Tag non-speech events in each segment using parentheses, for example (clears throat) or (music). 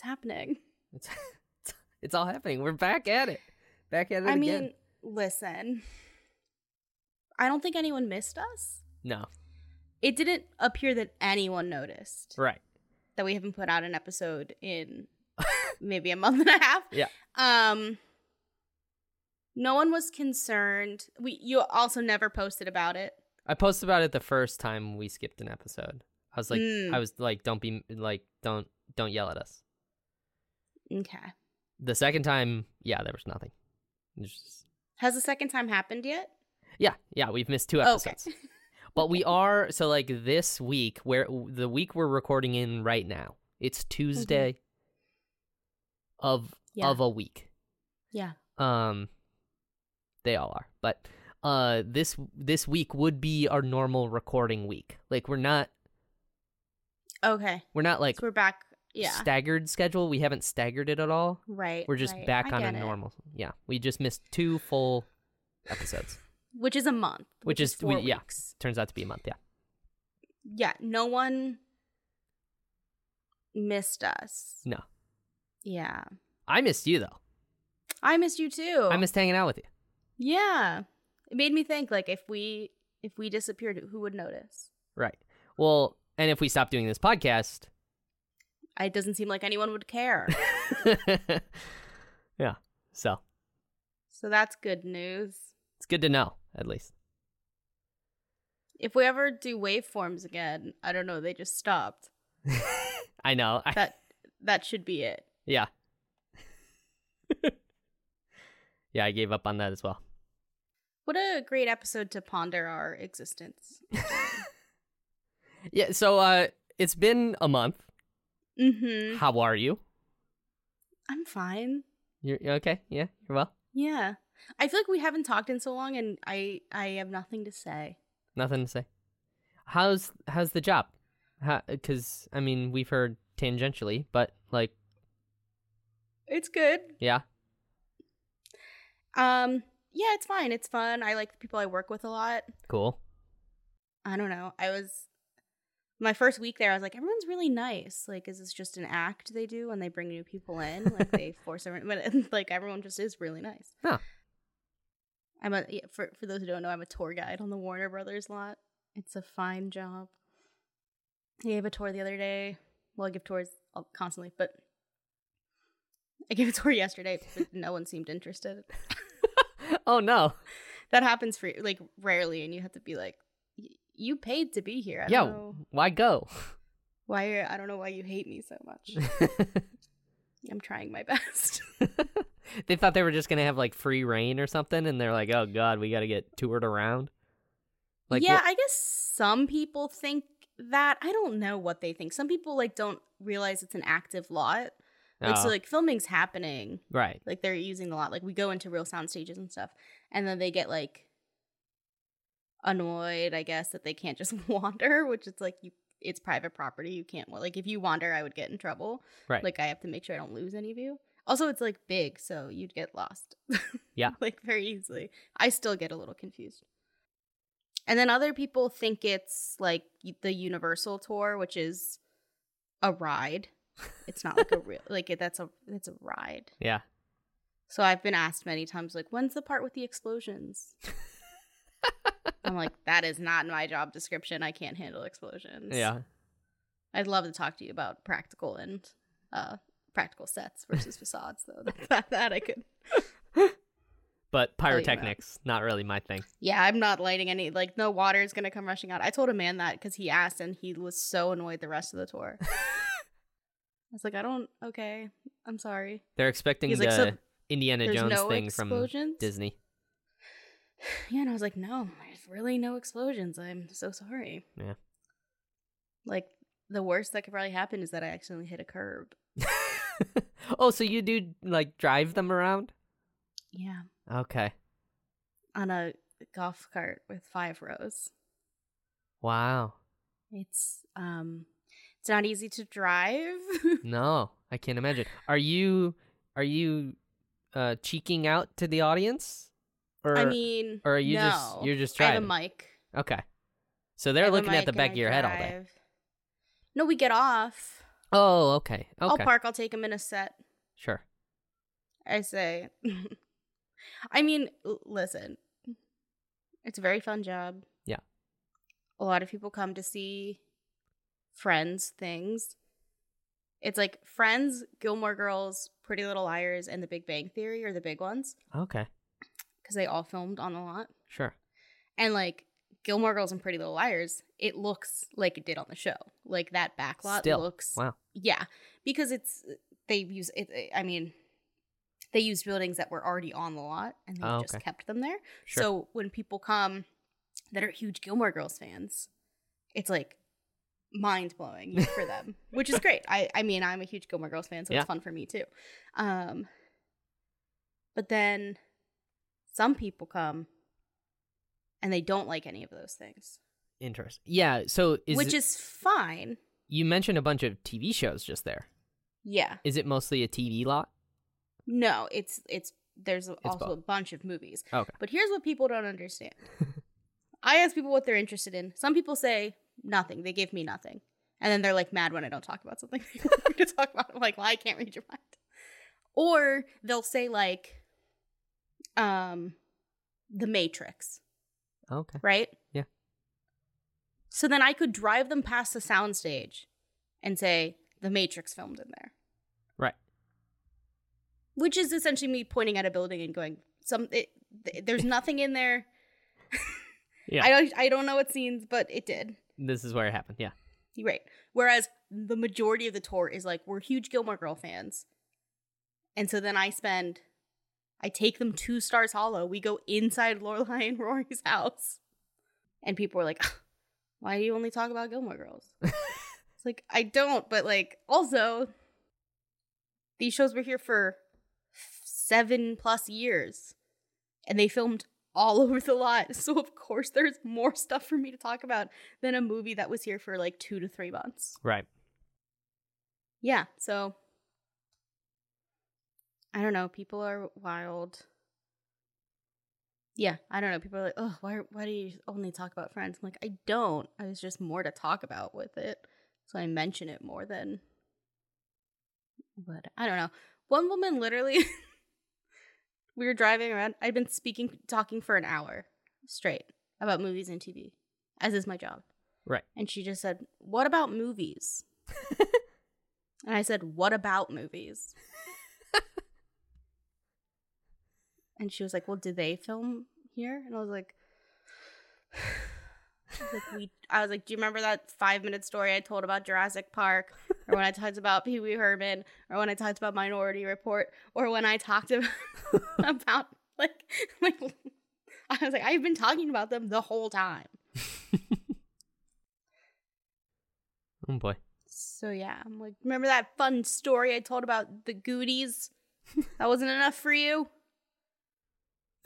It's happening. It's (laughs) it's all happening. We're back at it. Back at it again. I again. mean, listen. I don't think anyone missed us. no. It didn't appear that anyone noticed Right. that we haven't put out an episode in (laughs) maybe a month and a half. Yeah. Um no one was concerned. We you also never posted about it. I posted about it the first time we skipped an episode. I was like Mm. I was like don't be like don't don't yell at us. Okay. The second time, yeah, there was nothing. Was just- Has the second time happened yet? yeah, yeah, we've missed two Okay. episodes. (laughs) but we are so like this week where the week we're recording in right now. It's Tuesday of Mm-hmm. Yeah. of a week. Yeah. Um they all are. But uh this this week would be our normal recording week. Like we're not Okay. we're not like so we're back. Yeah. staggered schedule. We haven't staggered it at all. right. We're just right. back I on a it. normal. Yeah, we just missed two full episodes. (laughs) Which is a month. Which is- four we- yeah. Turns out to be a month. Yeah. Yeah. No one missed us. No, Yeah. I missed you though. I missed you too. I missed hanging out with you. Yeah. It made me think like if we if we disappeared, who would notice? Right. Well, and if we stop doing this podcast, It doesn't seem like anyone would care. (laughs) yeah. So so that's good news. it's good to know at least. If we ever do waveforms again, I don't know, they just stopped. (laughs) I know. I, That that should be it. yeah. (laughs) yeah, I gave up on that as well. What a great episode to ponder our existence. Yeah. So uh, it's been a month. Mhm. How are you? I'm fine. You're, you okay? Yeah. You're well. Yeah. I feel like we haven't talked in so long and I I have nothing to say. Nothing to say. How's how's the job? Because I mean, we've heard tangentially, but like, It's good. yeah, Um yeah, it's fine. It's fun. I like the people I work with a lot. cool. I don't know. I was my first week there. I was like, everyone's really nice. Like, is this just an act they do when they bring new people in? Like, (laughs) they force everyone, but (laughs) like everyone just is really nice. Huh. I'm a yeah, for for those who don't know, I'm a tour guide on the Warner Brothers lot. It's a fine job. I gave a tour the other day. Well, I give tours constantly, but I gave a tour yesterday, but no one seemed interested. (laughs) oh no. That happens for like rarely, and you have to be like, "Y- you paid to be here. I Yeah. know Why go? why. I don't know why you hate me so much. (laughs) I'm trying my best. (laughs) they thought they were just gonna have like free reign or something, and they're like, "Oh God, we got to get toured around." Like, yeah, what- I guess some people think that. I don't know what they think. Some people like don't realize it's an active lot. Like so, Oh, like filming's happening. right. Like they're using the lot. Like we go into real sound stages and stuff, and then they get like annoyed, I guess, that they can't just (laughs) wander. Which is like you, it's private property. You can't like if you wander, I would get in trouble. Right. Like I have to make sure I don't lose any of you. Also, it's like big, so you'd get lost. (laughs) Yeah. like very easily. I still get a little confused. And then other people think it's like the Universal tour, which is a ride. It's not like a real (laughs) like that's a it's a ride. Yeah. So I've been asked many times like when's the part with the explosions? I'm like that is not my job description. I can't handle explosions. Yeah. I'd love to talk to you about practical and uh practical sets versus facades though. (laughs) That, that I could. (laughs) But pyrotechnics, not really my thing. Yeah, I'm not lighting any like no water is going to come rushing out. I told a man that cuz he asked and he was so annoyed the rest of the tour. (laughs) I was like, "I don't okay. I'm sorry." They're expecting He's the like, "So Indiana Jones no thing from? Disney. (sighs) Yeah, and I was like, "No, really no explosions. I'm so sorry." Yeah. Like the worst that could probably happen is that I accidentally hit a curb. (laughs) oh, so you do like drive them around? Yeah. Okay. On a golf cart with five rows. Wow. It's um it's not easy to drive. (laughs) No, I can't imagine. Are you are you uh cheeking out to the audience? Or I mean, or you no. just you're just trying. I have a mic. Okay. So they're looking at the back of your head all day. No, we get off. Oh, okay. I'll park. I'll take them in a set. Sure. I say. (laughs) I mean, listen. It's a very fun job. Yeah. A lot of people come to see Friends things. It's like Friends, Gilmore Girls, Pretty Little Liars, and The Big Bang Theory are the big ones Okay. Because they all filmed on a lot. Sure. And like Gilmore Girls and Pretty Little Liars, it looks like it did on the show. Like that backlot Still. looks Wow. yeah, because it's they use it. I mean, they used buildings that were already on the lot, and they Oh, just okay. kept them there. Sure. So when people come that are huge Gilmore Girls fans, it's like mind blowing (laughs) for them, which is great. I I mean, I'm a huge Gilmore Girls fan, so Yeah. it's fun for me too. Um, but then some people come and they don't like any of those things, Interesting. Yeah. So is which it- is fine. you mentioned a bunch of TV shows just there. Yeah. Is it mostly a TV lot? No, it's it's there's also both. a bunch of movies. Okay. But here's what people don't understand. (laughs) I ask people what they're interested in. Some people say nothing. They give me nothing. And then they're like mad when I don't talk about something they want me to talk about. I'm like, well, I can't read your mind. Or they'll say like um The Matrix, Okay. right? Yeah. So then I could drive them past the soundstage and say The Matrix filmed in there. Right. which is essentially me pointing at a building and going some it, th- there's (laughs) nothing in there (laughs) Yeah. i don't i don't know what scenes but it did This is where it happened. Yeah. Right whereas the majority of the tour is like we're huge gilmore girl fans and so then i spend i take them to stars hollow. We go inside lorelai and rory's house. And people are like why do you only talk about gilmore girls? (laughs) It's like i don't but like also these shows were here for seven plus years and they filmed all (laughs) over the lot. So of course there's more stuff for me to talk about than a movie that was here for like two to three months. Right. yeah so i don't know people are wild. Yeah i don't know people are like oh why, why do you only talk about friends? I'm like i don't i was just more to talk about with it so i mention it more than but i don't know. One woman literally (laughs) we were driving around i'd been speaking talking for an hour straight about movies and tv as is my job. Right. and she just said what about movies? (laughs) And i said what about movies and she was like well do they film here and i was like (sighs) I was like, we, I was like, do you remember that five minute story I told about Jurassic Park, or when I talked about Pee Wee Herman, or when I talked about Minority Report, or when I talked about, (laughs) about like, (laughs) like, I was like, I've been talking about them the whole time. (laughs) Oh boy. So yeah, I'm like, remember that fun story I told about the Goonies? That wasn't enough for you.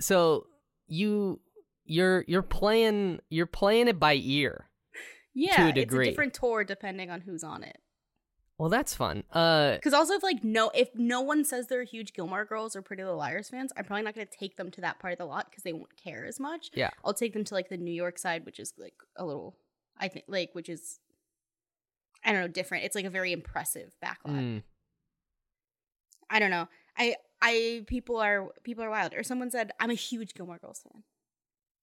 So you you're you're playing you're playing it by ear. Yeah, to a degree. it's a different tour depending on who's on it. Well, that's fun. Uh, Because also, if like no, if no one says they're huge Gilmore Girls or Pretty Little Liars fans, I'm probably not going to take them to that part of the lot because they won't care as much. Yeah. I'll take them to like the New York side, which is like a little, I think, like which is, I don't know, different. It's like a very impressive backlot. mm, I don't know. I I people are people are wild. Or someone said I'm a huge Gilmore Girls fan.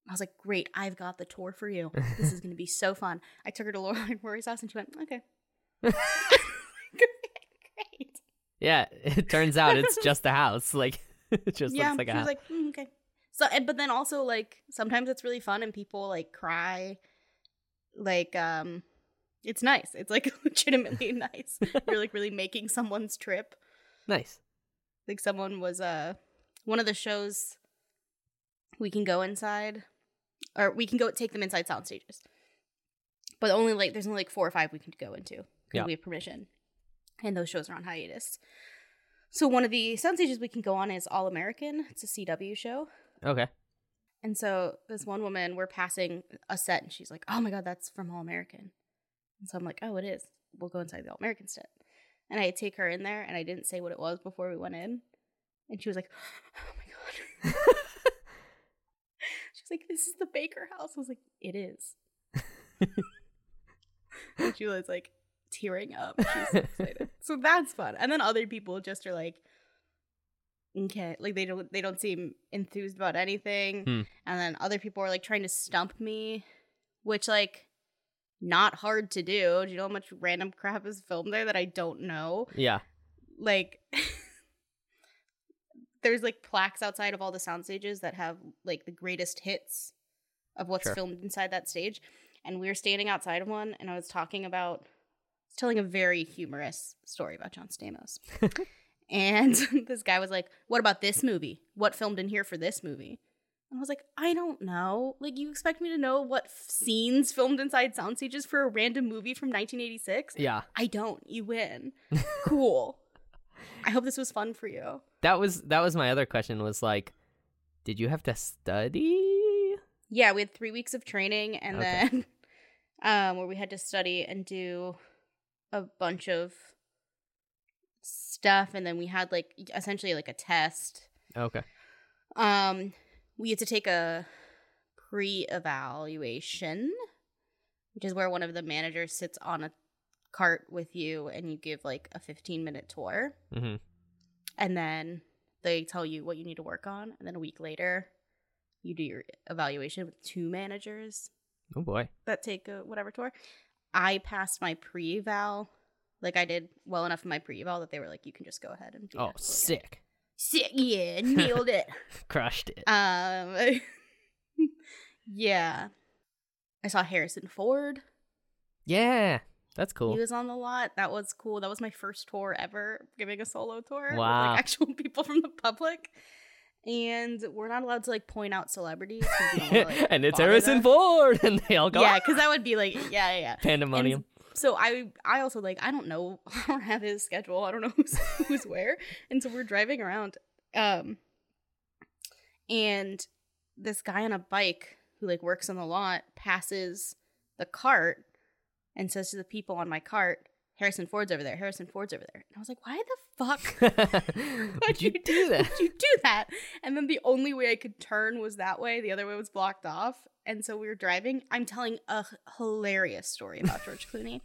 I was like, great, I've got the tour for you. This is going to be so (laughs) fun. I took her to Laura (laughs) and Rory's house, and she went, okay. great. (laughs) yeah. It turns out it's just a house. Like it just yeah, looks like she a was house. like, "Mm, okay. So, but then also like sometimes it's really fun and people like cry. Like, um, it's nice. It's like legitimately nice. You're like really making someone's trip. nice. Like someone was uh one of the shows. We can go inside, or we can go take them inside sound stages. But only like there's only like four or five we can go into because Yeah. we have permission, and those shows are on hiatus. So one of the sound stages we can go on is All American. It's a CW show. Okay. And so this one woman, we're passing a set, and she's like, "Oh my god, that's from All American." And so I'm like, "Oh, it is. We'll go inside the All American set." And I take her in there, and I didn't say what it was before we went in, and she was like, "Oh my god." (laughs) She's like, "This is the Baker House." I was like, "It is." (laughs) and she was like, tearing up. She's so (laughs) excited. so that's fun. And then other people just are like, okay, like they don't they don't seem enthused about anything. Hmm. And then other people are like trying to stump me, which like not hard to do. Do you know how much random crap is filmed there that I don't know? Yeah. Like (laughs) there's like plaques outside of all the sound stages that have like the greatest hits of what's Sure. filmed inside that stage. And we were standing outside of one and I was talking about was telling a very humorous story about John Stamos. (laughs) and (laughs) this guy was like, What about this movie? What filmed in here for this movie? And I was like, I don't know. Like, you expect me to know what f- scenes filmed inside sound stages for a random movie from 1986? Yeah. I don't. You win. (laughs) cool. I hope this was fun for you. That was that was my other question was like did you have to study? Yeah, we had three weeks of training and Okay. then (laughs) um where we had to study and do a bunch of stuff and then we had like essentially like a test. Okay. Um we had to take a pre-evaluation, which is where one of the managers sits on a cart with you and you give like a 15 minute tour. Mhm. and then they tell you what you need to work on and then a week later you do your evaluation with two managers Oh boy. that take a whatever tour i passed my pre-eval like i did well enough in my pre-eval that they were like you can just go ahead and do Oh, that again." sick. Sick yeah nailed it (laughs) Crushed it. um (laughs) yeah i saw harrison ford yeah. That's cool. He was on the lot. That was cool. That was my first tour ever, giving a solo tour with Wow. like actual (laughs) people from the public. And we're not allowed to like point out celebrities. wanna, like, and it's Harrison them. Ford and they all go Yeah, because that would be like, yeah, yeah, yeah. pandemonium. So I, I also like, I don't know, (laughs) I don't have his schedule. I don't know who's (laughs) who's where. And so we're driving around, um, and this guy on a bike who like works on the lot passes the cart and says to the people on my cart, Harrison Ford's over there. Harrison Ford's over there. And I was like, why the fuck (laughs) (laughs) Would you do (laughs) that? would you do that? And then the only way I could turn was that way. The other way was blocked off. And so we were driving. I'm telling a hilarious story about George Clooney.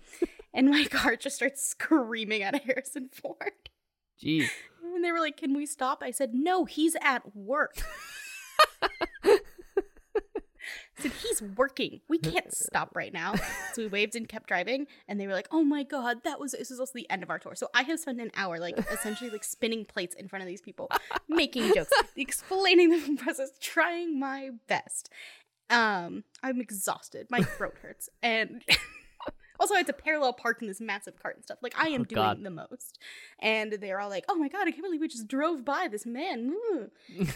And my car just starts screaming at Harrison Ford. Jeez. And they were like, Can we stop? I said, No, he's at work. I said, He's working. We can't stop right now. So we waved and kept driving. And they were like, Oh my God, that was, this is also the end of our tour. So I have spent an hour, like, (laughs) essentially, like, spinning plates in front of these people, making jokes, (laughs) explaining the (laughs) process, trying my best. Um, I'm exhausted. My throat hurts. And. Also, I had to parallel park in this massive cart and stuff. Like, I am Oh, doing God. the most. And they're all like, oh my God, I can't believe we just drove by this man.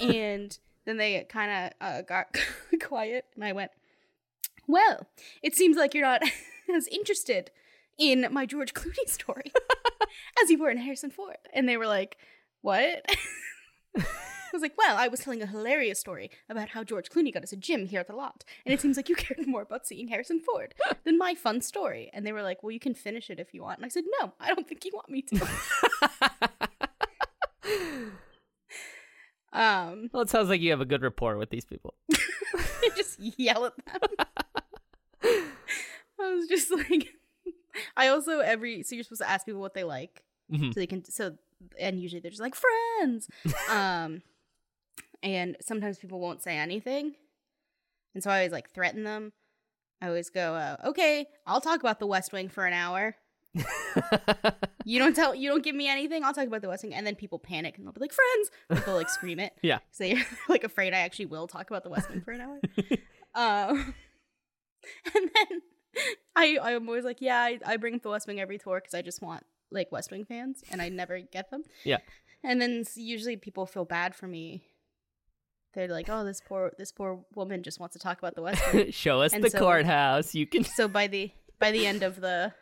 And then they kind of uh, got quiet. And I went, well, it seems like you're not (laughs) as interested in my George Clooney story (laughs) as you were in Harrison Ford. And they were like, what? (laughs) I was like, well, I was telling a hilarious story about how George Clooney got us a gym here at the lot. And it seems like you cared more about seeing Harrison Ford than my fun story. And they were like, well, you can finish it if you want. And I said, no, I don't think you want me to. Um, well, it sounds like you have a good rapport with these people. (laughs) Just yell at them. (laughs) I was just like, I also every so you're supposed to ask people what they like Mhm. so they can so and usually they're just like friends. (laughs) um, and sometimes people won't say anything, and so I always like threaten them. I always go, uh, okay, I'll talk about the West Wing for an hour. (laughs) You don't tell, you don't give me anything. I'll talk about the West Wing, and then people panic and they'll be like, friends. They'll like scream it. (laughs) Yeah. So they're (laughs) like afraid I actually will talk about the West Wing for an hour. um, and then I I'm always like, yeah, I, I bring the West Wing every tour because I just want like West Wing fans, and I never get them. Yeah. And then usually people feel bad for me. They're like, oh, this poor this poor woman just wants to talk about the West Wing. Show us And the so- courthouse. You can. so by the by the end of the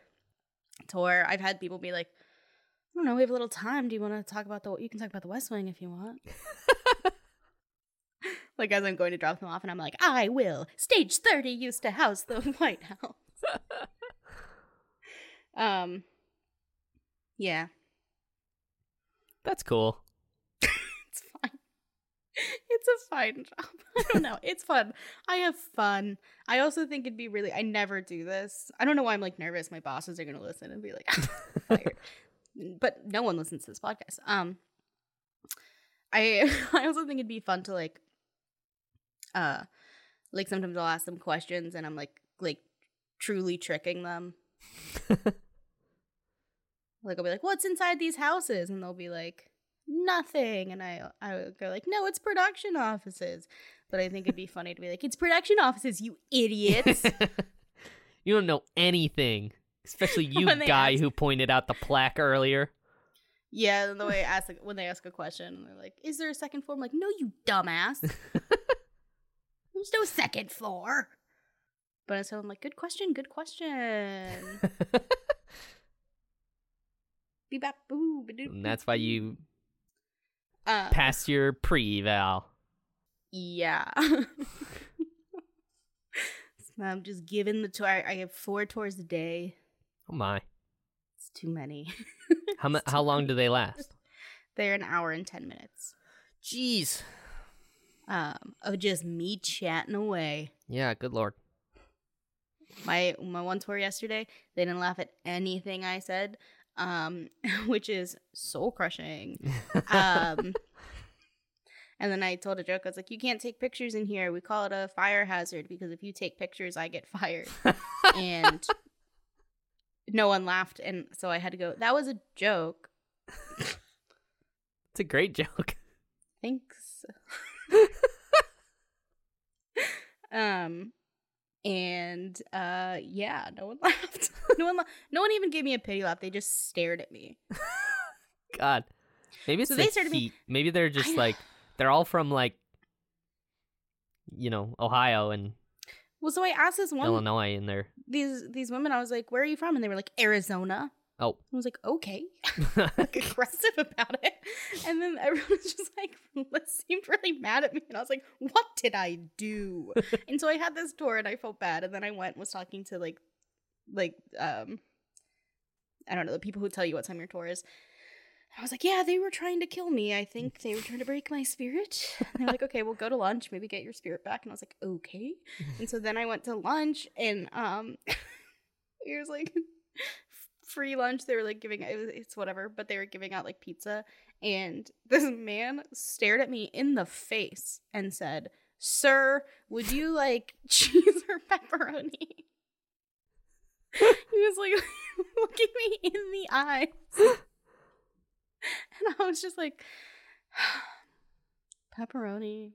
tour, I've had people be like, I don't know, we have a little time. Do you want to talk about the? You can talk about the West Wing if you want. (laughs) like as I'm going to drop them off, and I'm like, I will. Stage thirty used to house the (laughs) White House. (laughs) um. Yeah, That's cool. It's a fine (laughs) job. I don't know. It's fun. I have fun. I also think it'd be really. I never do this. I don't know why I'm like nervous. My bosses are gonna listen and be like, (laughs) fired. but no one listens to this podcast. Um, I (laughs) I also think it'd be fun to like, uh, like sometimes I'll ask them questions and I'm like like truly tricking them. like I'll be like, "What's inside these houses?" and they'll be like, "Nothing," and I I would go like, "No, it's production offices." But I think it'd be funny to be like, "It's production offices, you idiots." (laughs) you don't know anything, especially (laughs) you guy ask- who pointed out the plaque earlier. yeah, and the way I ask when they ask a question, they're like, "Is there a second floor?" I'm like, "No, you dumbass." (laughs) There's no second floor. But so I'm like, good question, good question. Be bap boo. and that's why you Uh, passed your pre-eval. yeah. (laughs) So I'm just giving the tour. I have four tours a day. Oh my! It's too many. How mu- (laughs) how long do they last? They're an hour and ten minutes. Jeez. Um, of just me chatting away. Yeah. Good lord. my my one tour yesterday they didn't laugh at anything i said um (laughs) which is soul crushing. (laughs) Um and then i told a joke i was like you can't take pictures in here. We call it a fire hazard because if you take pictures i get fired. And (laughs) no one laughed and so i had to go. That was a joke. It's a great joke. thanks. Um and uh yeah no one (laughs) laughed. No one la- no one even gave me a pity laugh they just stared at me. (laughs) God. Maybe it's So the they started me- heat. Maybe they're just like they're all from like you know Ohio and well so i asked this one Illinois, and they're these these women i was like where are you from? And they were like arizona oh i was like okay (laughs) (laughs) like aggressive about it and then everyone was just like (laughs) seemed really mad at me and i was like what did i do and so i had this tour and i felt bad and then i went and was talking to like like um i don't know the people who tell you what time your tour is I was like, yeah, they were trying to kill me. I think they were trying to break my spirit. And they're like, okay, we'll go to lunch, maybe get your spirit back. And I was like, okay. And so then I went to lunch, and um, it was like free lunch. They were like giving it was, it's whatever, but they were giving out like pizza. And this man stared at me in the face and said, "Sir, would you like (laughs) cheese or pepperoni?" (laughs) he was like (laughs) looking me in the eye, And I was just like, (sighs) pepperoni.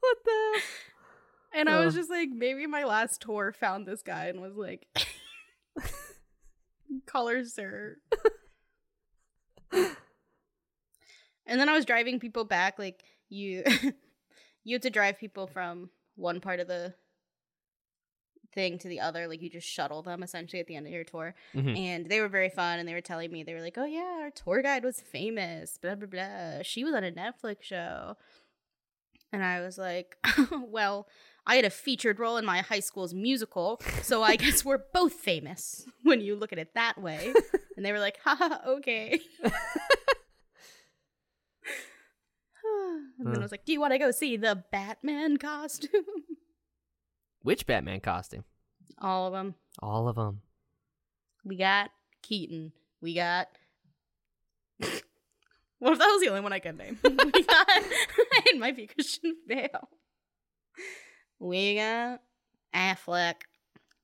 what the And I was just like, maybe my last tour found this guy and was like, (laughs) call her sir. (laughs) and then I was driving people back. Like you, (laughs) you had to drive people from one part of the thing to the other. Like you just shuttle them essentially at the end of your tour. Mhm. And they were very fun. And they were telling me they were like, "Oh yeah, our tour guide was famous. Blah blah blah. She was on a Netflix show." And I was like, "Well." I had a featured role in my high school's musical, so I guess we're both famous (laughs) when you look at it that way. (laughs) And they were like, haha, okay. (sighs) and then I was like, do you want to go see the Batman costume? (laughs) Which Batman costume? All of them. All of them. We got Keaton. We got. what if that was the only one I could name? we got. it might be Christian Bale. We got Affleck.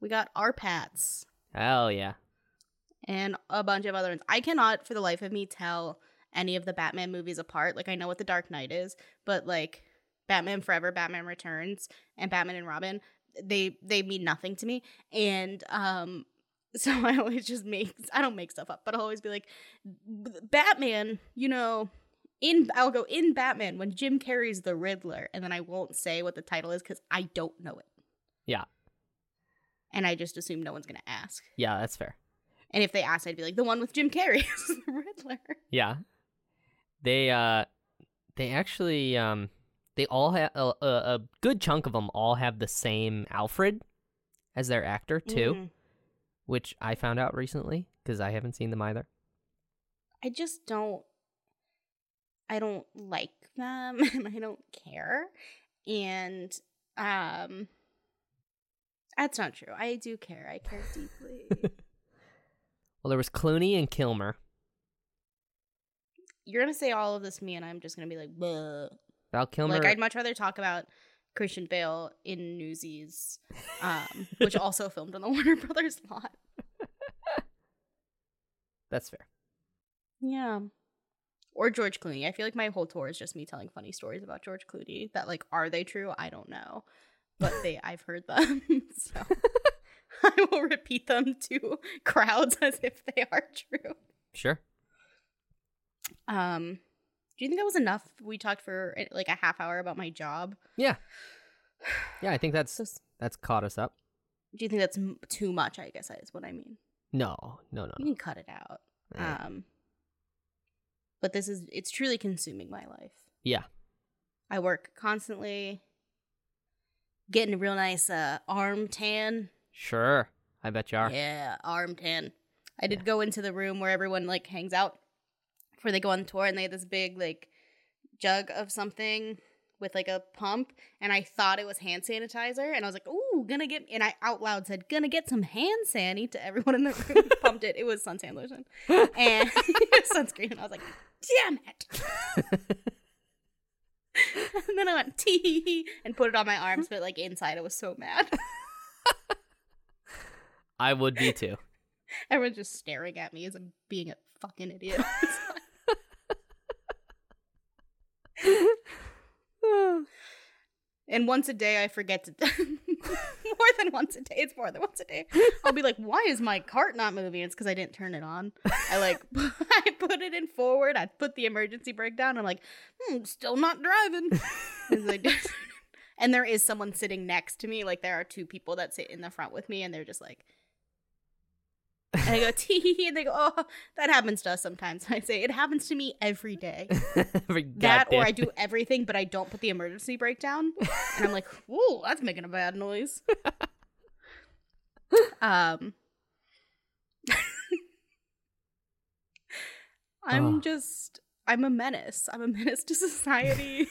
We got R-Patz. Hell yeah. and a bunch of other ones. I cannot for the life of me tell any of the Batman movies apart. Like I know what the Dark Knight is, but like Batman Forever, Batman Returns, and Batman and Robin, they they mean nothing to me. And um (laughs) so I always just make I don't make stuff up, but I'll always be like Batman, you know, in I'll go in Batman when Jim Carrey's the Riddler and then I won't say what the title is cuz I don't know it. Yeah. And I just assume no one's going to ask. Yeah, that's fair. And if they asked, I'd be like, the one with Jim Carrey (laughs) is the Riddler. Yeah. They uh they actually um they all have a, a, a good chunk of them all have the same Alfred as their actor too, Mhm. which I found out recently because I haven't seen them either. I just don't I don't like them (laughs) and I don't care. And um that's not true. I do care. I care deeply. (laughs) Well, there was Clooney and Kilmer. You're gonna say all of this to me and I'm just gonna be like, Bleh. Val Kilmer. Like I'd much rather talk about Christian Bale in Newsies, um, (laughs) which also filmed on the Warner Brothers lot. That's fair. Yeah. Or George Clooney. I feel like my whole tour is just me telling funny stories about George Clooney. That like are they true? I don't know. But they (laughs) I've heard them. (laughs) so (laughs) I will repeat them to crowds as if they are true. Sure. Um do you think that was enough? We talked for eh, like a half hour about my job. Yeah. Yeah, I think that's that's caught us up. do you think that's m- too much? I guess is what I mean. No, no, no. You no. can cut it out. Eh, Um but this is it's truly consuming my life. yeah. I work constantly getting a real nice uh, arm tan. Sure. I bet you are. Yeah, arm tan. I did go into the room where everyone like hangs out before they go on tour, and they had this big like jug of something with like a pump, and I thought it was hand sanitizer, and I was like, "Ooh, gonna get," and I out loud said, "Gonna get some hand sanny" to everyone in the room. Pumped it. It was suntan lotion and (laughs) sunscreen, and I was like, "Damn it!" (laughs) and then I went tee and put it on my arms, but like inside, I was so mad. I would be too. (laughs) Everyone's just staring at me as I'm being a fucking idiot. And once a day, I forget to. (laughs) more than once a day. It's more than once a day. I'll be like, why is my cart not moving? It's because I didn't turn it on. I like, (laughs) I put it in forward. I put the emergency brake down. I'm like, hmm, still not driving. (laughs) And, like, and there is someone sitting next to me. Like, there are two people that sit in the front with me, and they're just like, and I go, (laughs) tee, and they go, oh, that happens to us sometimes. (laughs) I say, it happens to me every day. (laughs) Every That or I do everything, but I don't put the emergency brake down. And I'm like, whoa, that's making a bad noise. um, I'm Oh. just, I'm a menace. I'm a menace to society.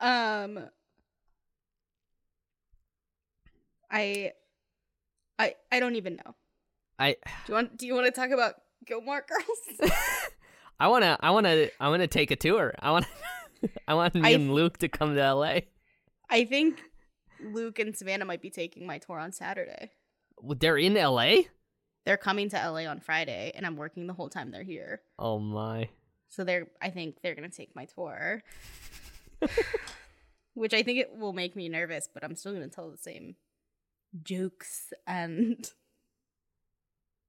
um, I, I, I don't even know. I Do you want? Do you want to talk about Gilmore Girls? (laughs) I wanna I wanna I wanna take a tour. I want (laughs) I want me I- and Luke to come to LA. I think Luke and Savannah might be taking my tour on Saturday. They're in LA? They're coming to LA on Friday, and I'm working the whole time they're here. Oh my. So they're, I think they're gonna take my tour, (laughs) which I think it will make me nervous, but I'm still gonna tell the same jokes and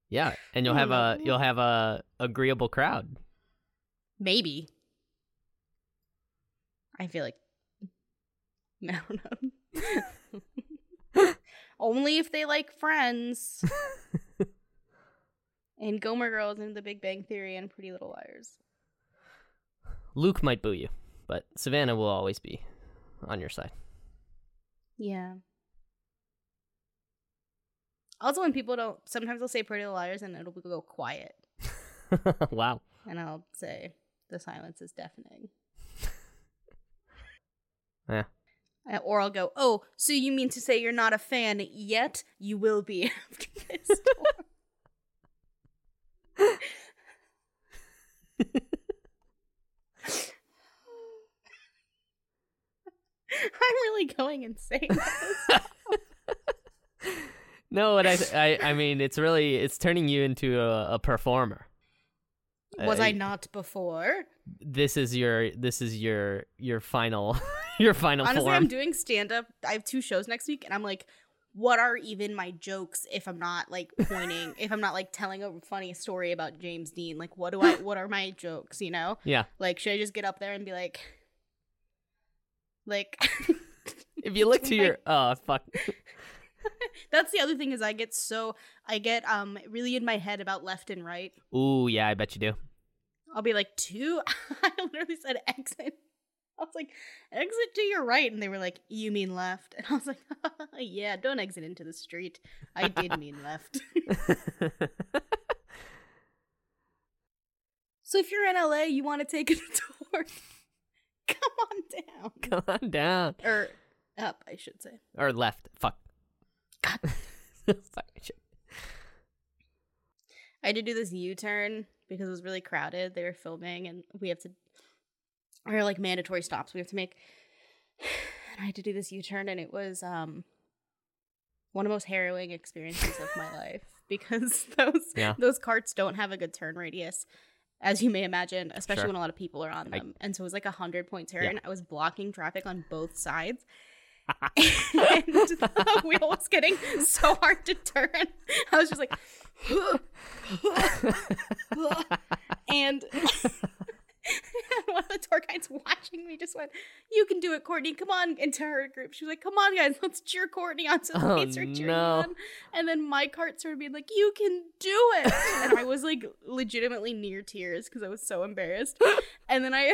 Yeah, and you'll have a you'll have a agreeable crowd. maybe. I feel like (laughs) I don't know. (laughs) Only if they like Friends (laughs) and Gilmore Girls and The Big Bang Theory and Pretty Little Liars. Luke might boo you, but Savannah will always be on your side. Yeah. Also, when people don't, sometimes they'll say Pretty Little Liars and it'll go quiet, (laughs) wow. and I'll say the silence is deafening. (laughs) Yeah. Or I'll go, oh, so you mean to say you're not a fan yet? You will be (laughs) after this. I'm really going insane. No, and I, I, I mean, it's really, it's turning you into a, a performer. Was Uh, I not before? This is your, this is your, your final, (laughs) your final Honestly, form. I'm doing stand up. I have two shows next week, and I'm like, what are even my jokes if I'm not like pointing, if I'm not like telling a funny story about James Dean? Like, what do I, what are my jokes, you know? (laughs) yeah. Like, should I just get up there and be like, like, If you look (laughs) to your, oh fuck, (laughs) that's the other thing is I get so, I get um really in my head about left and right. ooh yeah, I bet you do. I'll be like, two? (laughs) I literally said exit. I was like, exit to your right. And they were like, you mean left? (laughs) And I was like, yeah, don't exit into the street. I did mean left. So if you're in LA, you want to take a tour, come on down. Come on down. Or up, I should say. Or left. Fuck. God. (laughs) I had to do this U turn because it was really crowded. They were filming, and we have to, or like mandatory stops we have to make. (sighs) And I had to do this U turn, and it was um one of the most harrowing experiences of my (laughs) life because (laughs) those Yeah. those carts don't have a good turn radius, as you may imagine, especially Sure. when a lot of people are on I- them. and so it was like a hundred point turn. Yeah. I was blocking traffic on both sides. (laughs) and the wheel was getting so hard to turn. I was just like, (laughs) and (laughs) one of the tour guides watching me just went, "You can do it, Courtney. Come on!" Into her group, she was like, "Come on, guys, let's cheer Courtney on." So Oh, they started cheering no. on, and then my cart started being like, "You can do it," and I was like, legitimately near tears because I was so embarrassed. And then I.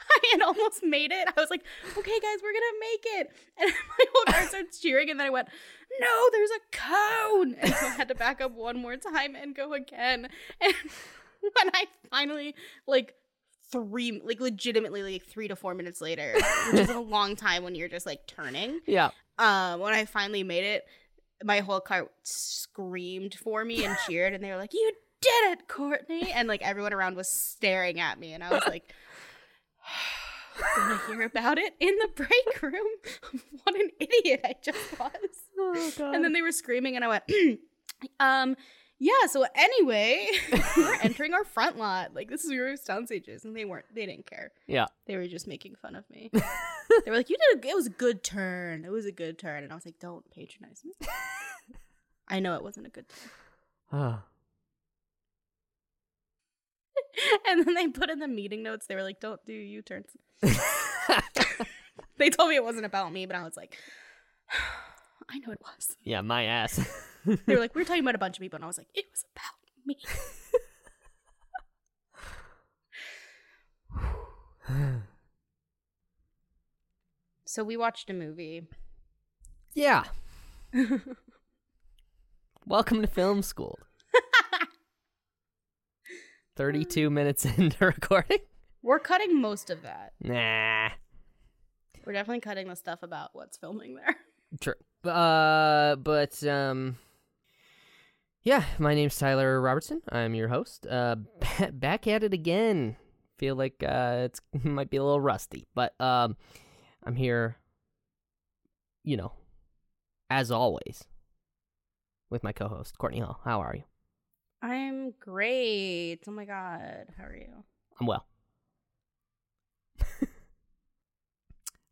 (laughs) I had almost made it. I was like, okay, guys, we're gonna make it. (laughs) And (laughs) my whole car starts cheering, and then I went, no, there's a cone. And so I had to back up one more time and go again. And when I finally, like, three, like, legitimately, like, three to four minutes later, which is a long time when you're just, like, turning, yeah. um, when I finally made it, my whole car screamed for me and cheered, and they were like, you did it, Courtney. And, like, everyone around was staring at me, and I was like, gonna hear about it in the break room. (laughs) what an idiot I just was. Oh, God. And then they were screaming, and I went, (clears throat) um, yeah. So anyway, (laughs) we're (laughs) entering our front lot. Like this is your sound stages, and they weren't. They didn't care. yeah. They were just making fun of me. they were like, "You did. A, it was a good turn. It was a good turn." And I was like, "Don't patronize me." I know it wasn't a good turn. Oh. (laughs) And then they put in the meeting notes. They were like, "Don't do U turns." (laughs) (laughs) They told me it wasn't about me, but I was like, (sighs) "I know it was." yeah, my ass. They were like, "We were talking about a bunch of people," and I was like, "It was about me." So we watched a movie. yeah. Welcome to film school. 32 minutes (laughs) into recording? We're cutting most of that. Nah. We're definitely cutting the stuff about what's filming there. (laughs) True. Uh, but um, yeah. My name's Tyler Robertson. I'm your host. Uh, (laughs) ba- back at it again. Feel like uh, it's might be a little rusty, but um, I'm here. You know, as always, with my co-host Courtney Hall. How are you? I'm great. Oh my god, how are you? I'm well. (laughs)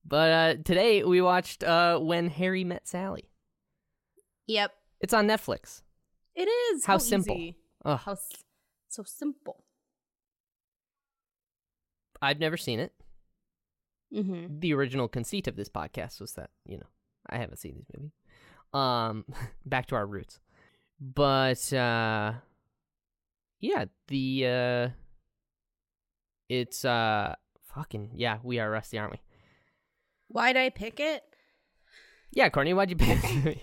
but uh, today we watched uh, When Harry Met Sally. Yep, It's on Netflix. it is. How simple. easy. How s- so simple. I've never seen it. Mm-hmm. the original conceit of this podcast was that you know I haven't seen these movies. Um, (laughs) back to our roots, but uh, yeah, the uh, it's uh, fucking yeah, we are rusty, aren't we? Why'd I pick it? Yeah, Courtney, why'd you pick? movie?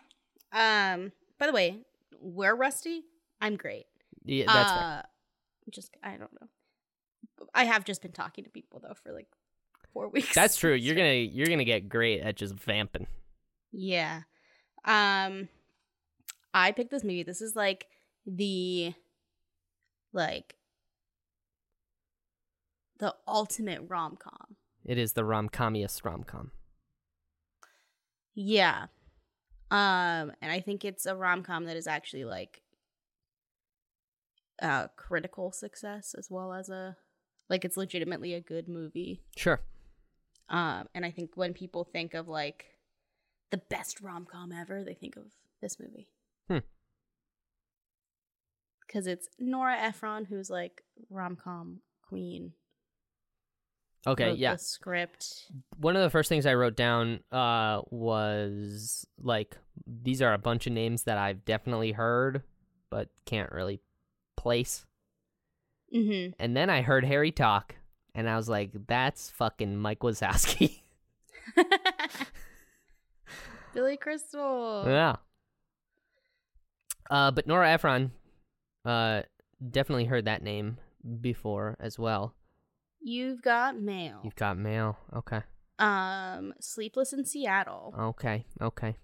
(laughs) um. By the way, we're rusty. I'm great. yeah, that's fair. uh, Just I don't know. I have just been talking to people though for like four weeks. That's true. (laughs) You're gonna you're gonna get great at just vamping. Yeah. Um I picked this movie. This is like the like the ultimate rom-com. It is the rom commiest rom com. Yeah. Um and I think it's a rom-com that is actually like uh critical success as well as a like it's legitimately a good movie. Sure. Um and I think when people think of like the best rom-com ever, they think of this movie. Hmm. Cuz it's Nora Ephron who's like rom-com queen. Okay. Yeah. The script. one of the first things I wrote down uh, was like these are a bunch of names that I've definitely heard but can't really place. Mhm. And then I heard Harry talk, and I was like, "That's fucking Mike Wazowski." (laughs) (laughs) Billy Crystal. yeah. Uh, but Nora Ephron, uh, definitely heard that name before as well. You've got mail. You've got mail. Okay. Um, Sleepless in Seattle. Okay. Okay.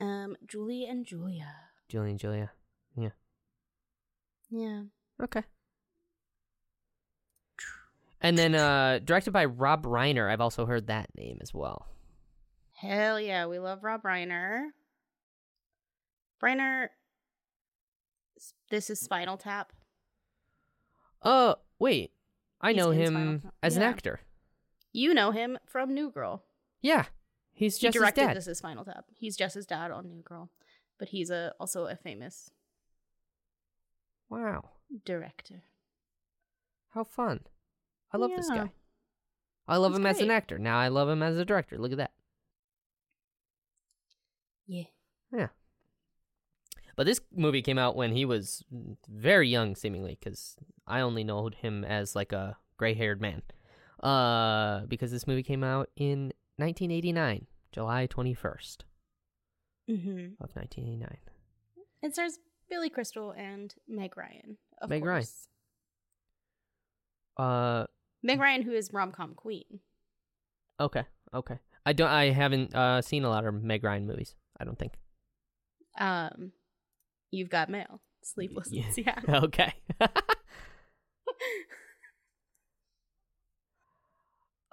Um, Julie and Julia. Julie and Julia. Yeah. Yeah. Okay. And then uh directed by Rob Reiner. I've also heard that name as well. Hell yeah, we love Rob Reiner. Reiner. This is Spinal Tap. Oh, wait. I He's know him as an actor. You know him from New Girl. Yeah. He's He just his directed dad. This is Spinal Tap. He's Jess's dad on New Girl, but he's a also a famous Wow. director. How fun. I love this guy. I love He's him as an actor. Now I love him as a director. Look at that. Yeah. Yeah. But this movie came out when he was very young, seemingly, because I only know him as like a gray-haired man. Uh, because this movie came out in 1989, July 21st Mm-hmm. of 1989. It stars Billy Crystal and Meg Ryan. Of Meg Ryan. Uh, Meg Ryan, who is rom com queen. okay, okay. I don't. I haven't uh seen a lot of Meg Ryan movies. I don't think. Um, you've got mail. Sleepless Yeah. (laughs) in Seattle. (laughs) Okay. (laughs)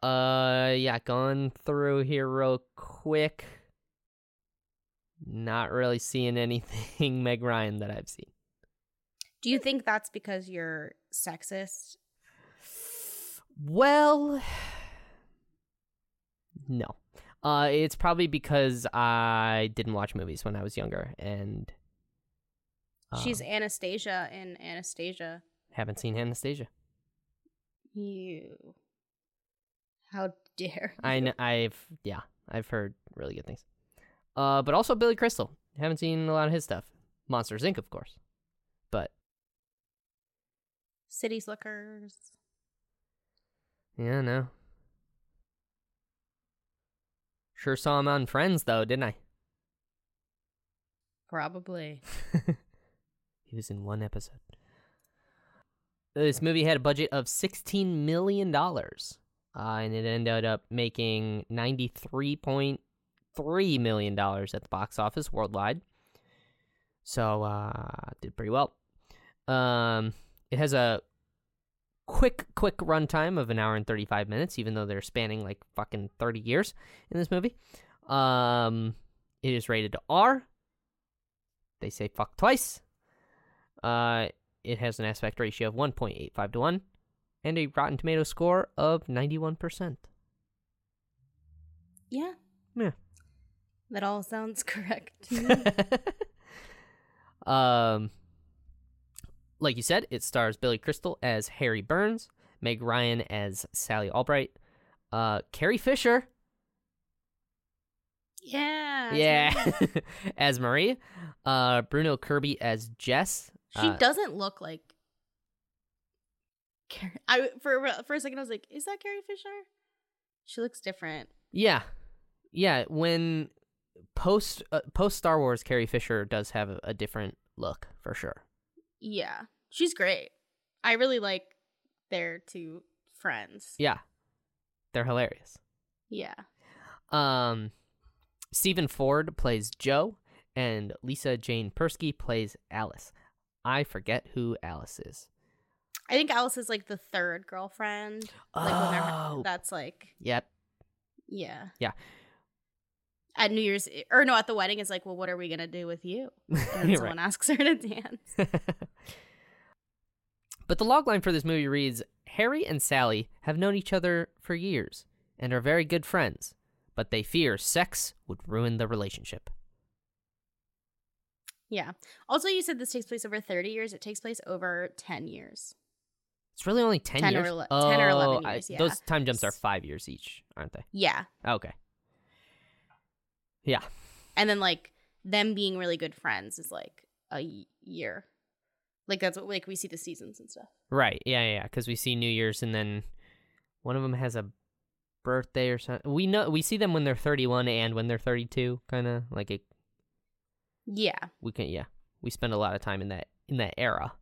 uh, yeah, going through here real quick. Not really seeing anything Meg Ryan that I've seen. Do you think that's because you're sexist? Well, no. Uh, it's probably because I didn't watch movies when I was younger and She's um, Anastasia in Anastasia. haven't seen Anastasia. You. How dare I kn- I've yeah, I've heard really good things. Uh, but also Billy Crystal. Haven't seen a lot of his stuff. Monsters Inc. of course. But City Slickers. yeah, no. Sure saw him on Friends though, didn't I? Probably. (laughs) he was in one episode. This movie had a budget of sixteen million dollars, uh, and it ended up making ninety-three point three million dollars at the box office worldwide. So uh, did pretty well. Um, it has a quick, quick runtime of an hour and thirty-five minutes, even though they're spanning like fucking thirty years in this movie. Um, it is rated R. They say fuck twice. Uh, it has an aspect ratio of 1.85 to 1 and a Rotten Tomato score of 91%. Yeah. Yeah. That all sounds (laughs) correct. (laughs) um, like you said, it stars Billy Crystal as Harry Burns, Meg Ryan as Sally Albright, uh, Carrie Fisher, yeah. yeah, (laughs) as Marie, uh, Bruno Kirby as Jess. She uh, doesn't look like. Car- (laughs) I for for a second I was like, is that Carrie Fisher? She looks different. Yeah, yeah. When post uh, post Star Wars, Carrie Fisher does have a, a different look for sure. Yeah, she's great. I really like their two friends. Yeah, they're hilarious. Yeah. Um, Steven Ford plays Joe, and Lisa Jane Persky plays Alice. I forget who Alice is. I think Alice is like the third girlfriend. Like when Oh. that's like Yep. yeah. Yeah. At New Year's or no, at the wedding it's like, well, what are we gonna do with you? (laughs) And someone asks her to dance. (laughs) but the logline for this movie reads Harry and Sally have known each other for years and are very good friends, but they fear sex would ruin the relationship. Yeah. Also, you said this takes place over 30 years. It takes place over 10 years. It's really only 10, 10 or years. ele- oh, 10 or 11 I- years, yeah. Those time jumps are five years each, aren't they? Yeah. Okay. Yeah. And then, like, them being really good friends is like a year. Like, that's what, like, we see the seasons and stuff. Right. Yeah, yeah, Because we see New Year's, and then one of them has a birthday or something. We know we see them when they're 31 and when they're 32. Kind of like it. Yeah. We can. Yeah. We spend a lot of time in that in that era.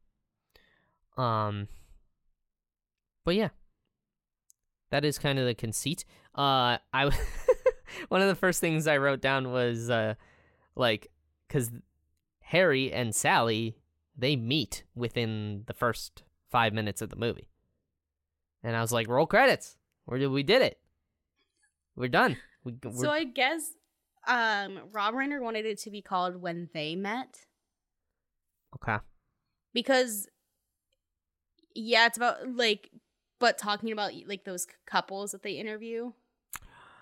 Um But yeah. That is kind of the conceit. Uh I (laughs) one of the first things I wrote down was uh like cuz Harry and Sally they meet within the first 5 minutes of the movie. And I was like, "Roll credits. We we did it. We're done." We, we're, So I guess um Rob Reiner wanted it to be called When They Met okay. because yeah, it's about like but talking about like those couples that they interview.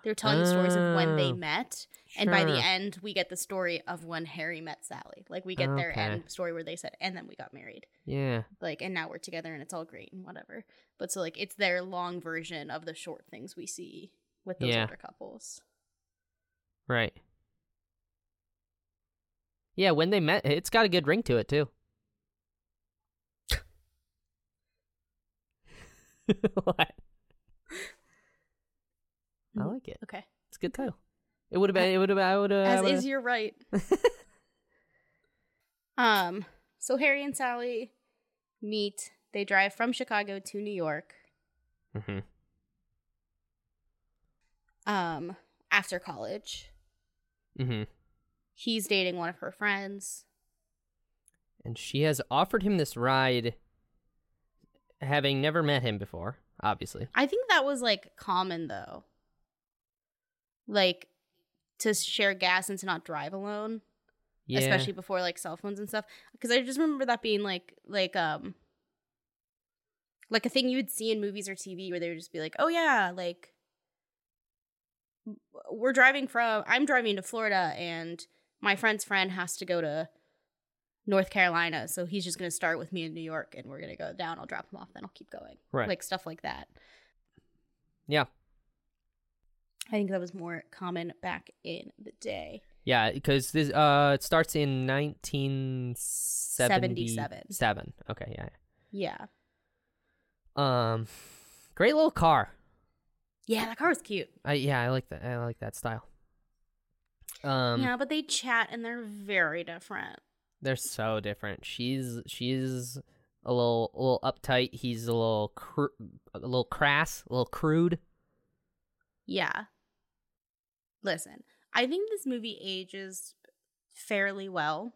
They're telling the stories of when they Oh, met, and by the end, we get the story of when Harry met Sally. Like we get their end story where they said, "And then we got married." Yeah. Like, and now we're together, and it's all great and whatever. But so like, it's their long version of the short things we see with those Yeah. older couples. Right. Yeah, when they met, it's got a good ring to it too. (laughs) what? I like it. Okay, It's a good title. It would have been. It would have. I would have. as is your right. (laughs) Um, so Harry and Sally meet. They drive from Chicago to New York. hmm Um, after college, hmm he's dating one of her friends. And she has offered him this ride, having never met him before. Obviously. I think that was like common though. Like to share gas and to not drive alone, Yeah. especially before like cell phones and stuff. Because I just remember that being like like um like a thing you would see in movies or TV where they would just be like, "Oh yeah, like we're driving from I'm driving to Florida and my friend's friend has to go to North Carolina, so he's just going to start with me in New York and we're going to go down. I'll drop him off, then I'll keep going." Right. Like stuff like that. yeah. I think that was more common back in the day. Yeah, because this uh it starts in 1977. Seven. Okay, yeah. Yeah. Um great little car. Yeah, that car was cute. I yeah, I like that. I like that style. Um yeah, but they chat and they're very different. they're so different. She's she's a little a little uptight. He's a little cr- a little crass, a little crude. Yeah. Listen, I think this movie ages fairly well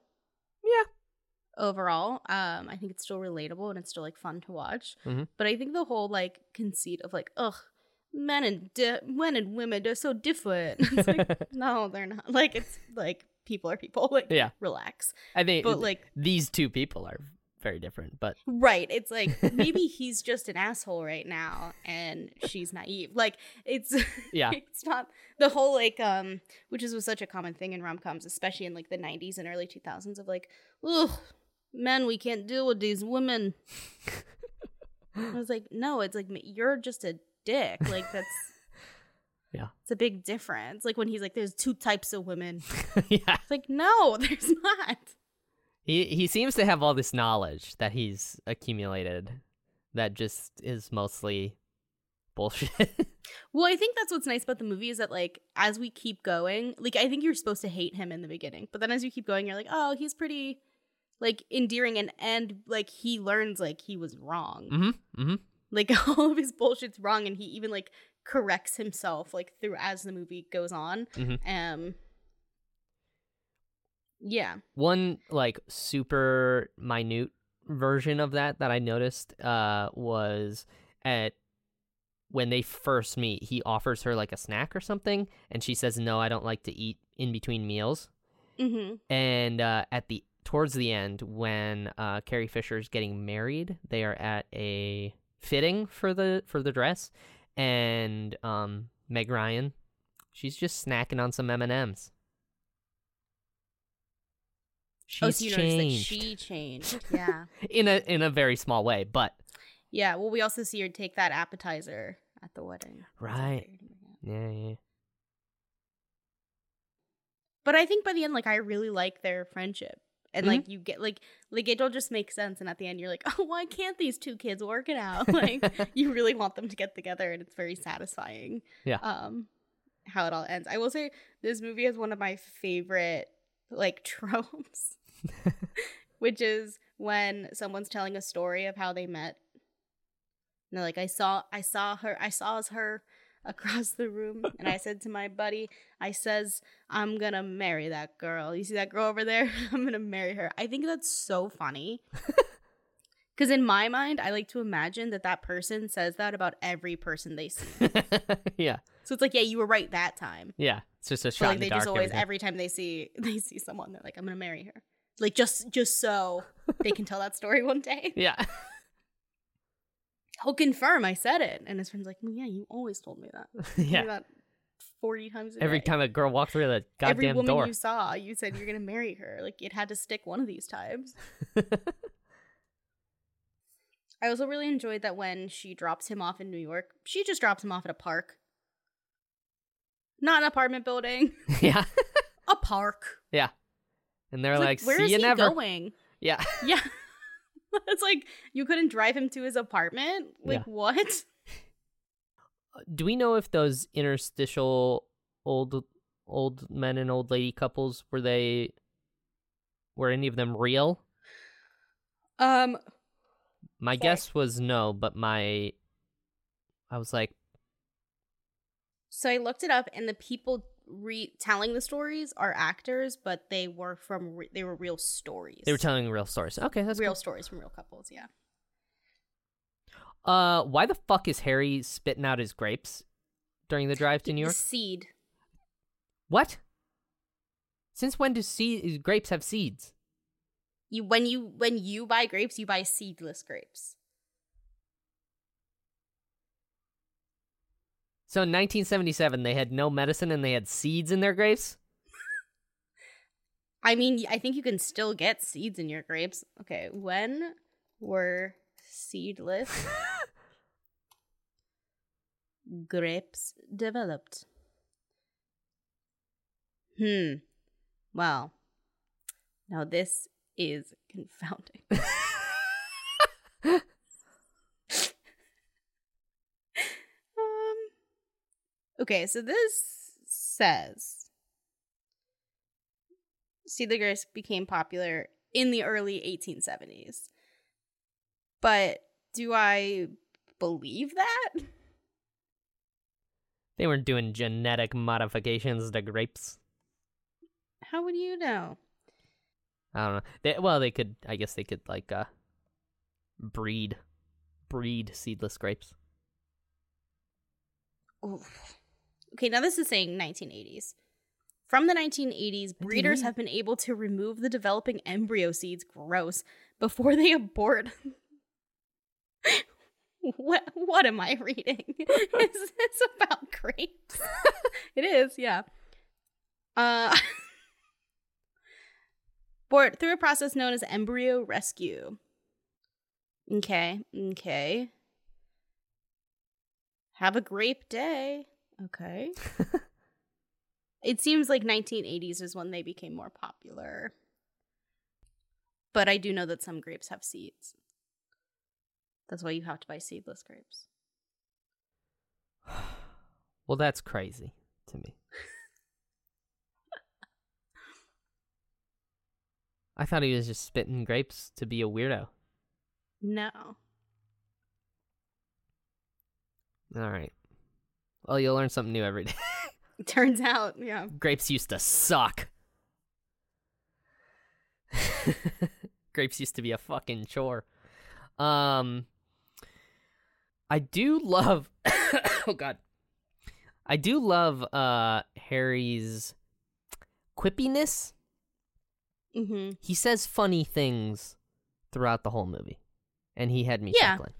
Yeah. overall. Um, I think it's still relatable and it's still like fun to watch. Mhm. But I think the whole like conceit of like, ugh, men and di- men and women they're so different. (laughs) It's like, (laughs) no, they're not. Like it's like people are people. (laughs) Like Yeah. relax. I think But like these two people are very different, but Right. It's like maybe he's just an asshole right now and she's naive. Like it's Yeah. it's not the whole like um which is was such a common thing in rom coms, especially in like the nineties and early two thousands of like, ugh, men, we can't deal with these women. I was like, no, it's like you're just a dick. Like that's (laughs) Yeah. It's a big difference. Like when he's like, there's two types of women. (laughs) yeah. It's like, no, (laughs) there's not. He he seems to have all this knowledge that he's accumulated that just is mostly bullshit. Well, I think that's what's nice about the movie is that like as we keep going, like I think you're supposed to hate him in the beginning, but then as you keep going, you're like, oh, he's pretty like endearing and and like he learns like he was wrong. mm-hmm. Mm-hmm. Like (laughs) all of his bullshit's wrong, and he even like corrects himself like through as the movie goes on. Mhm. Um. Yeah. One like super minute version of that that I noticed uh was at when they first meet, he offers her like a snack or something, and she says, "No, I don't like to eat in between meals." Mm-hmm. And uh, at the towards the end, when uh, Carrie Fisher is getting married, they are at a fitting for the for the dress, and um, Meg Ryan, she's just snacking on some M and M's. She's Oh, so you noticed that she changed. (laughs) Yeah. in a in a very small way, but yeah. Well, we also see her take that appetizer at the wedding. Right. yeah, yeah. But I think by the end, like I really like their friendship. And Mm-hmm. like you get like like it all just makes sense and at the end you're like, (laughs) Oh, why can't these two kids work it out? (laughs) Like (laughs) you really want them to get together and it's very satisfying. Yeah. Um how it all ends. I will say this movie is one of my favorite like tropes. which is when someone's telling a story of how they met. And they're like, I saw I saw her I saw as her across the room and I said to my buddy, I says, I'm gonna marry that girl. You see that girl over there? (laughs) I'm gonna marry her. I think that's so funny. (laughs) Because in my mind, I like to imagine that that person says that about every person they see. (laughs) yeah, So it's like, yeah, you were right that time. yeah. It's just a But like the they just always every time. every time they see they see someone, they're like, I'm gonna marry her. Like just just so they can tell that story one day. yeah, He'll confirm I said it. And his friend's like, well, yeah, you always told me that. (laughs) Told me yeah. that forty times a Every day. time a girl walked through the Every goddamn woman door. you saw, you said you're gonna marry her. Like it had to stick one of these times. (laughs) I also really enjoyed that when she drops him off in New York, she just drops him off at a park. Not an apartment building. (laughs) yeah, A park. yeah. And they're It's like, where "See is you he never." going? Yeah, Yeah. (laughs) it's like you couldn't drive him to his apartment? Like Yeah. what? Do we know if those interstitial old old men and old lady couples were they were any of them real? Um My Sorry. guess was no, but my I was like, so I looked it up and the people re- telling the stories are actors, but they were from re- they were real stories. they were telling real stories. Okay, that's real stories from real couples, yeah. Uh, why the fuck is Harry spitting out his grapes during the drive to New York? Seed. What? Since when do seed grapes have seeds? You when you when you buy grapes, you buy seedless grapes. So in 1977, they had no medicine and they had seeds in their grapes. I mean, I think you can still get seeds in your grapes. Okay, when were seedless (laughs) grapes developed? Hmm. Well, now this is confounding. (laughs) Okay, so this says seedless grapes became popular in the early 1870s. But do I believe that? They weren't doing genetic modifications to grapes. How would you know? I don't know. They, well, they could. I guess they could like uh breed breed seedless grapes. Oof. Okay, now this is saying 1980s. From the 1980s, breeders 1980s. have been able to remove the developing embryo seeds, gross, before they abort. (laughs) what what am I reading? (laughs) is this about grapes? (laughs) it is, yeah. Uh abort through a process known as embryo rescue. Okay, okay. Have a grape day. Okay. (laughs) it seems like 1980s is when they became more popular. But I do know that some grapes have seeds. That's why you have to buy seedless grapes. (sighs) Well, that's crazy to me. (laughs) I thought he was just spitting grapes to be a weirdo. No. All right. Well, you'll learn something new every day. (laughs) Turns out, yeah. grapes used to suck. (laughs) grapes used to be a fucking chore. Um I do love (coughs) Oh god. I do love uh Harry's quippiness. Mm-hmm. He says funny things throughout the whole movie. And he had me Yeah, chuckling.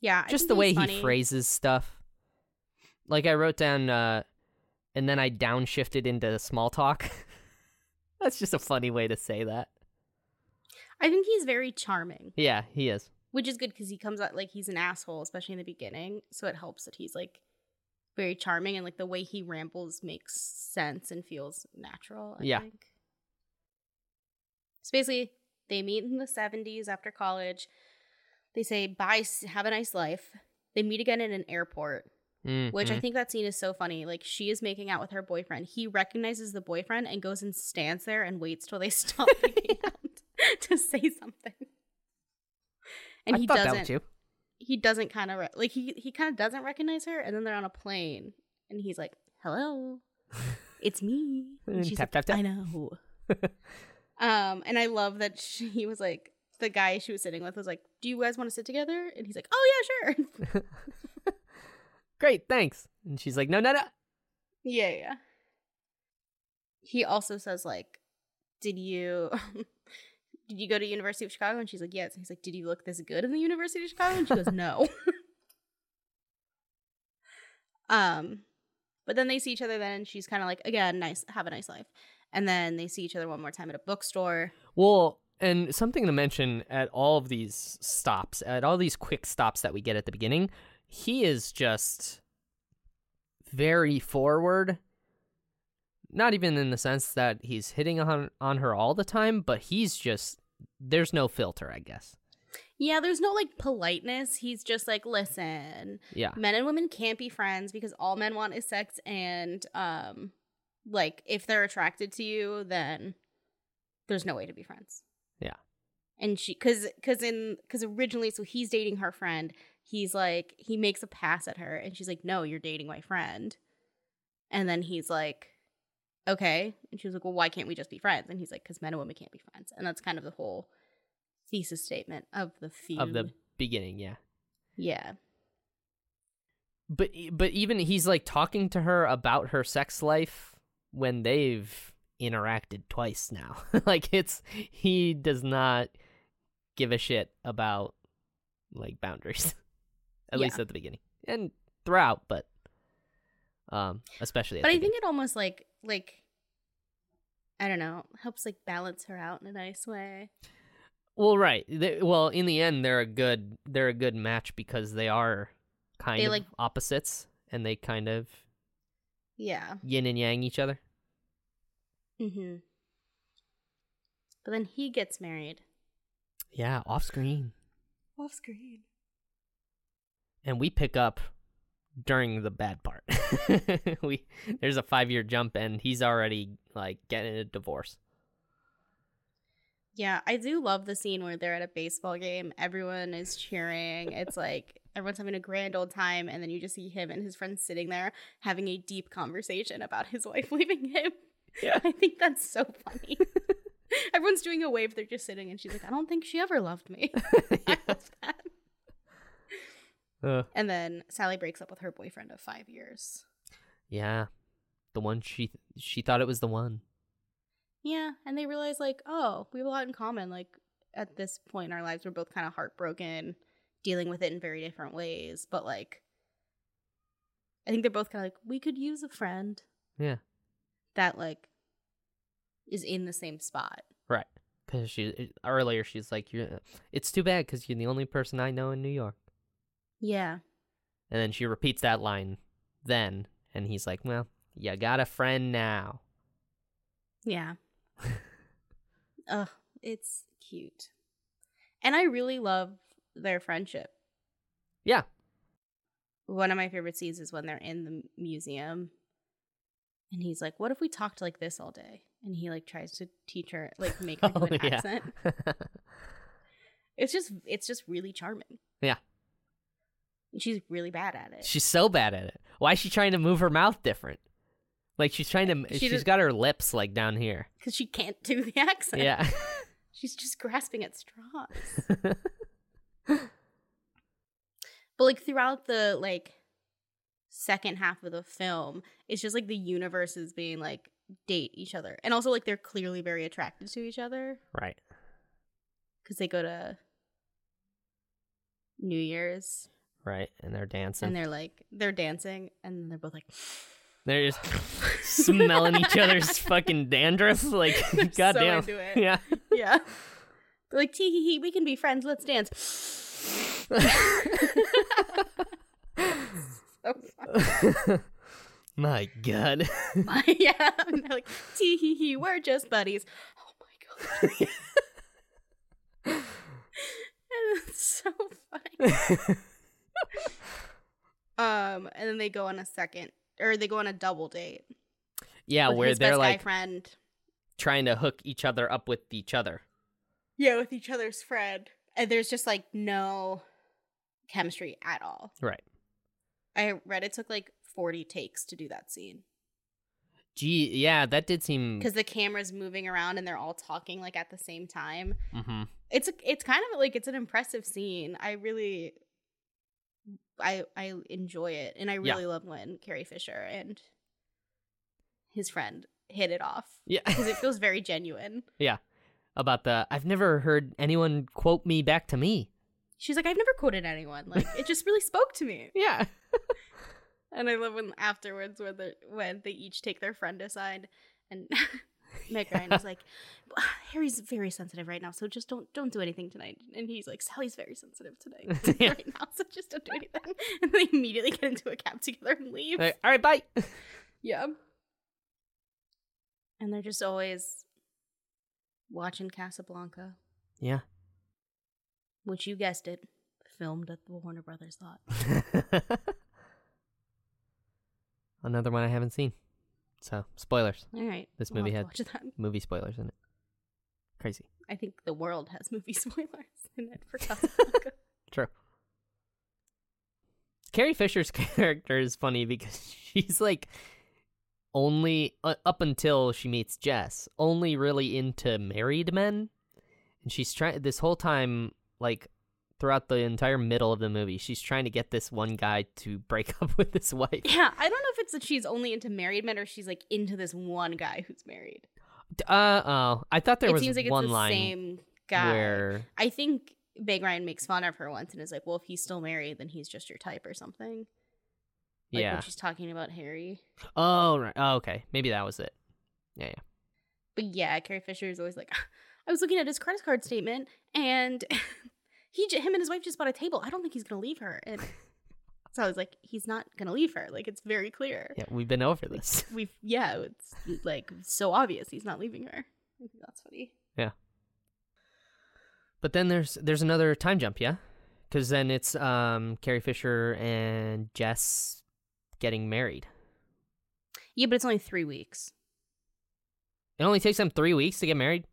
Yeah. I Just the way he phrases stuff. Like I wrote down uh and then I downshifted into small talk. (laughs) That's just a funny way to say that. I think he's very charming, Yeah, he is. which is good because he comes out like he's an asshole, especially in the beginning. So it helps that he's like very charming and like the way he rambles makes sense and feels natural. I Yeah. Think. So basically, they meet in the 70s after college. They say, bye, have a nice life. They meet again in an airport, Mm, which I mm. think that scene is so funny. Like, she is making out with her boyfriend. He recognizes the boyfriend and goes and stands there and waits till they (laughs) stop (laughs) making (laughs) out. to say something. And I he doesn't. that was you. He doesn't kind of re- like he he kind of doesn't recognize her, and then they're on a plane, and he's like, "Hello, it's me." And she's tap, like, tap, tap. I know. um, and I love that she he was like the guy she was sitting with was like, "Do you guys want to sit together?" And he's like, "Oh yeah, sure." Great, thanks. And she's like, no, no, no. Yeah, yeah. He also says like, "Did you (laughs) did you go to University of Chicago?" And she's like, "Yes." And he's like, "Did you look this good in the University of Chicago?" And she goes, (laughs) "No." um, but then they see each other. Then and she's kind of like, "Again, nice, have a nice life." And then they see each other one more time at a bookstore. Well, and something to mention at all of these stops, at all these quick stops that we get at the beginning, he is just very forward. Not even in the sense that he's hitting on on her all the time, but he's just there's no filter, I guess. Yeah, there's no like politeness. He's just like, "Listen, Yeah. men and women can't be friends because all men want is sex and um like if they're attracted to you then there's no way to be friends Yeah. and she because because in because originally so he's dating her friend he's like he makes a pass at her and she's like no you're dating my friend and then he's like okay and she was like well why can't we just be friends and he's like because men and women can't be friends and that's kind of the whole thesis statement of the feud Of the beginning, yeah. yeah But but even he's like talking to her about her sex life when they've interacted twice now. (laughs) like it's he does not give a shit about like boundaries. (laughs) at Yeah. least at the beginning. And throughout, but um especially at but the I think it almost like like I don't know helps like balance her out in a nice way. Well, right. They, well, in the end, they're a good they're a good match because they are kind They, of like- opposites, and they kind of Yeah. yin and yang each other. Mm-hmm. But then he gets married Yeah, off screen, off screen. And we pick up during the bad part. (laughs) we there's a five year jump, and he's already like getting a divorce. Yeah, I do love the scene where they're at a baseball game. Everyone is cheering. It's like (laughs) everyone's having a grand old time, and then you just see him and his friends sitting there having a deep conversation about his (laughs) wife leaving him. Yeah. I think that's so funny. Everyone's doing a wave. They're just sitting, and she's like, "I don't think she ever loved me." I love that. Uh, And then Sally breaks up with her boyfriend of five years. yeah, the one she she thought it was the one. Yeah, and they realize like, oh, we have a lot in common. Like at this point in our lives, we're both kind of heartbroken, dealing with it in very different ways. But like, I think they're both kind of like, we could use a friend Yeah, that like is in the same spot. right. Because she earlier she's like, "You're." It's too bad because you're the only person I know in New York. Yeah, And then she repeats that line then, and he's like, Well, you got a friend now. yeah. (laughs) Ugh, it's cute, and I really love their friendship. Yeah. one of my favorite scenes is when they're in the museum and he's like what if we talked like this all day and he like tries to teach her like make her (laughs) Oh, an yeah. accent (laughs) it's just it's just really charming Yeah. And she's really bad at it she's so bad at it. Why is she trying to move her mouth different? Like she's trying to, She she's just- got her lips like down here. because she can't do the (laughs) accent Yeah. (laughs) she's just grasping at straws (laughs) but like throughout the like second half of the film it's just like the universe is being like date each other and also like they're clearly very attracted to each other right. because they go to new year's Right. And they're dancing. and they're like they're dancing and they're both like (sighs) They're just (laughs) smelling each other's fucking dandruff. (laughs) Like, so goddamn. into it. Yeah. yeah they're like tee hee hee we can be friends let's dance so. (laughs) My God. My- yeah and they're like tee hee hee we're just buddies oh my god and it's so funny um and then they go on a second or they go on a double date yeah, where they're like friend trying to hook each other up with each other. Yeah, with each other's friend. And there's just like no chemistry at all. Right. I read it took like 40 takes to do that scene Gee, yeah, that did seem. because the camera's moving around and they're all talking like at the same time. hmm It's a, it's kind of like it's an impressive scene. I really I I enjoy it and I Yeah. really love when Carrie Fisher and his friend hit it off Yeah. because it (laughs) feels very genuine. Yeah, about the. I've never heard anyone quote me back to me. She's like, I've never quoted anyone. Like it just really spoke to me. (laughs) Yeah. (laughs) And I love when afterwards when they when they each take their friend aside and Meg Ryan is like, Harry's very sensitive right now, so just don't don't do anything tonight. And he's like, Sally's very sensitive tonight (laughs) (laughs) Yeah. right now, so just don't do anything. (laughs) And they immediately get into a cab together and leave. Like, All right, bye. Yeah. And they're just always watching Casablanca, Yeah. which you guessed it, filmed at the Warner Brothers lot. Another one I haven't seen. So, spoilers. All right, This we'll movie have had- to watch that. (laughs) Movie spoilers in it. Crazy. I think the world has movie (laughs) spoilers in it for Casablanca. (laughs) True. Carrie Fisher's character is funny because she's like only uh, up until she meets Jess, only really into married men, and she's trying this whole time like throughout the entire middle of the movie, she's trying to get this one guy to break (laughs) up with his wife. yeah, I don't know if it's that she's only into married men or she's like into this one guy who's married. Uh oh, I thought there it was seems like it's the line same guy. where I think Meg Ryan makes fun of her once and is like, "Well, if he's still married, then he's just your type or something." Like yeah. when she's talking about Harry. Oh right. Oh, okay. Maybe that was it. Yeah, yeah. But yeah, Carrie Fisher is always like, (laughs) I was looking at his credit card statement, and (laughs) he, him and his wife just bought a table. I don't think he's gonna leave her. And (laughs) so I was like, he's not gonna leave her. Like it's very clear. Yeah, we've been over this. (laughs) We've yeah, it's like so obvious he's not leaving her. That's funny. Yeah. But then there's there's another time jump, yeah, because then it's um Carrie Fisher and Jess getting married. Yeah, but it's only three weeks. It only takes them three weeks to get married.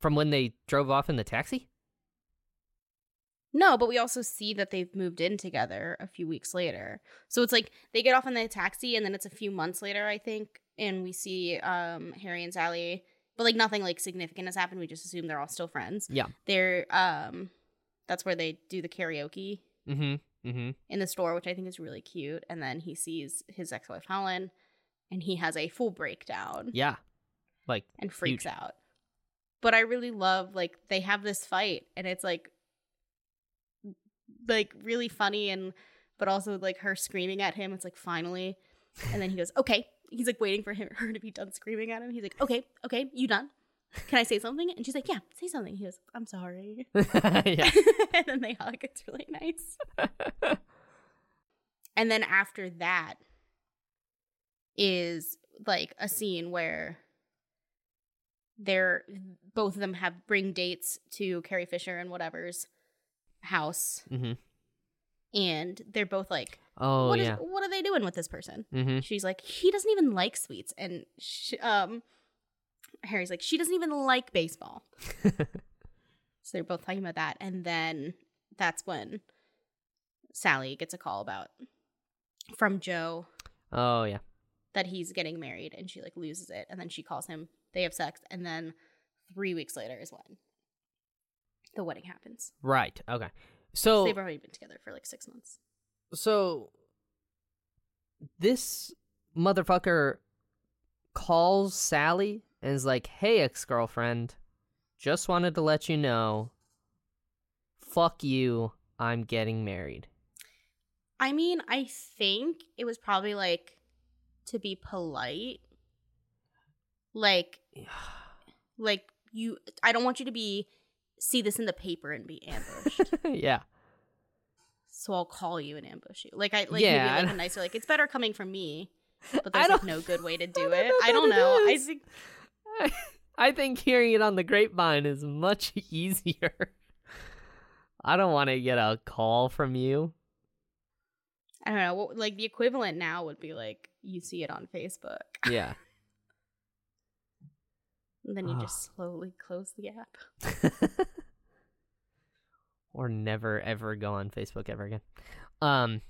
From when they drove off in the taxi. No, but we also see that they've moved in together a few weeks later. So it's like they get off in the taxi and then it's a few months later, I think, and we see um Harry and Sally, but like nothing like significant has happened. We just assume they're all still friends. Yeah. They're um that's where they do the karaoke Mm-hmm. Mm-hmm. in the store, which I think is really cute. And then he sees his ex-wife Helen and he has a full breakdown Yeah. Like and freaks Huge. out. But I really love like they have this fight and it's like like really funny and but also like her screaming at him. It's like finally, and then he goes, "Okay." He's like waiting for him her to be done screaming at him. He's like, "Okay, okay, you done? Can I say something?" And she's like, "Yeah, say something." He goes, "I'm sorry." (laughs) yeah. (laughs) and then they hug. It's really nice. (laughs) And then after that is like a scene where they're both of them have bring dates to Carrie Fisher and whatever's house, mm-hmm. and they're both like, Oh "What is? yeah. what are they doing with this person?" Mm-hmm. She's like, "He doesn't even like sweets," and sh um, Harry's like, "She doesn't even like baseball." (laughs) so they're both talking about that, and then that's when Sally gets a call about from Joe oh yeah. that he's getting married and she like loses it and then she calls him they have sex and then three weeks later is when the wedding happens Right. Okay. so they've already been together for like six months so this motherfucker calls Sally and is like, "Hey, ex-girlfriend, just wanted to let you know. Fuck you. I'm getting married." i mean i think it was probably like to be polite like (sighs) like you i don't want you to be see this in the paper and be ambushed (laughs) yeah. so i'll call you and ambush you like i like Yeah, maybe like a nicer like it's better coming from me but (laughs) there's like no good way to (laughs) do don't it i don't know i think I think hearing it on the grapevine is much easier. I don't want to get a call from you. I don't know. what- Like the equivalent now would be like you see it on Facebook. Yeah. And then you Ah. just slowly close the app. (laughs) or never ever go on Facebook ever again. Um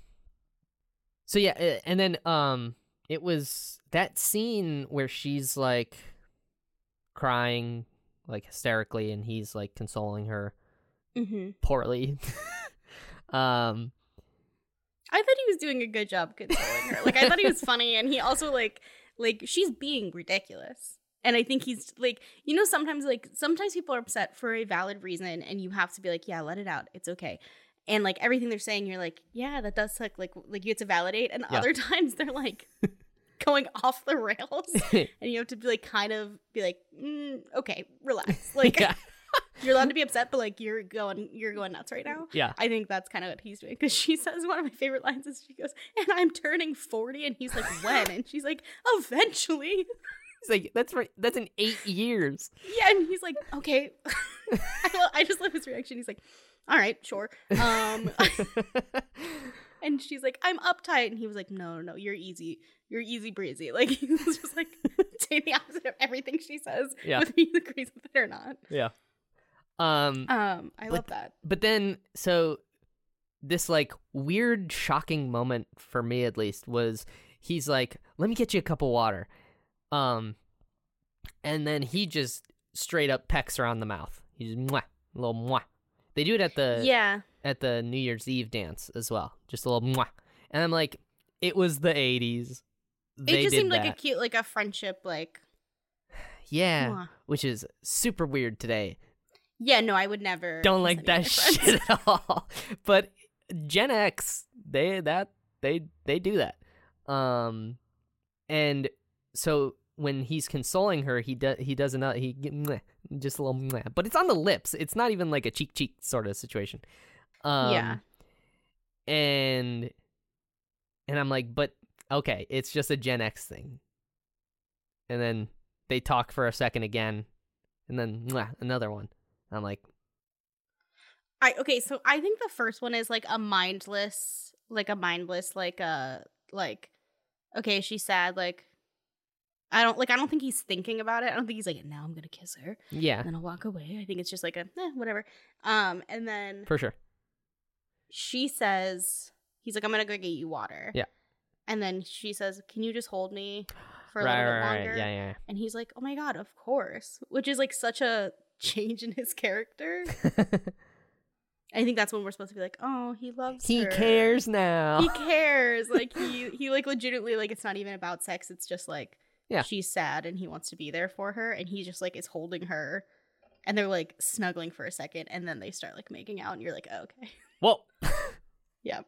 So yeah, and then um it was that scene where she's like crying like hysterically and he's like consoling her Mm-hmm. poorly. (laughs) um I thought he was doing a good job consoling her. Like I thought he was (laughs) funny, and he also like like she's being ridiculous. And I think he's like, you know, sometimes like sometimes people are upset for a valid reason, and you have to be like, yeah, let it out, it's okay. And like everything they're saying, you're like, yeah, that does suck. Like like you have to validate. And Yeah. other (laughs) times they're like (laughs) going off the rails, (laughs) and you have to be like kind of be like, mm, okay, relax. Like yeah. you're allowed to be upset, but like you're going you're going nuts right now. yeah. I think that's kind of what he's doing because she says one of my favorite lines is she goes, "And I'm turning 40," and he's like, "When?" and she's like, "Eventually." It's like that's right that's in 8 years. Yeah, and he's like, "Okay." (laughs) I, lo- I just love his reaction. He's like, "All right, sure." Um, (laughs) and she's like, "I'm uptight," and he was like, "No, no, no, you're easy. You're easy breezy." Like (laughs) he was just like saying the opposite of everything she says, Yeah. whether he agrees with it or not. yeah. Um Um, I But- love that. but then so this like weird shocking moment for me at least was he's like let me get you a cup of water um and then he just straight up pecks her on the mouth he's mwah, a little mwah they do it at the yeah, at the new year's eve dance as well just a little mwah and i'm like it was the 80s they it just seemed like a cute, like a friendship, like. yeah mwah. which is super weird today Yeah, no, I would never. don't like that of my (laughs) friends. shit at all. But Gen X, they that they they do that. Um, and so when he's consoling her, he does he does another he mwah, just a little, mwah. but it's on the lips. It's not even like a cheek cheek sort of situation. Um, Yeah. and and I'm like, but okay, it's just a Gen X thing. And then they talk for a second again, and then mwah, another one. I'm like, I okay, so I think the first one is like a mindless, like a mindless, like a like. Okay, she's sad. Like, I don't like. I don't think he's thinking about it. I don't think he's like, now I'm gonna kiss her, yeah, and then I'll walk away. I think it's just like a eh, whatever. Um, and then for sure. she says, he's like, I'm gonna go get you water. Yeah. And then she says, Can you just hold me for a right, little right, bit right. longer? Yeah, yeah. And he's like, Oh my god, of course. Which is like such a (laughs) change in his character. (laughs) I think that's when we're supposed to be like, oh, he loves he her. cares now. He cares. Like (laughs) he he like legitimately like it's not even about sex. It's just like Yeah. she's sad and he wants to be there for her and he just like is holding her and they're like snuggling for a second and then they start like making out and you're like, oh, okay. (laughs) Well, Yeah.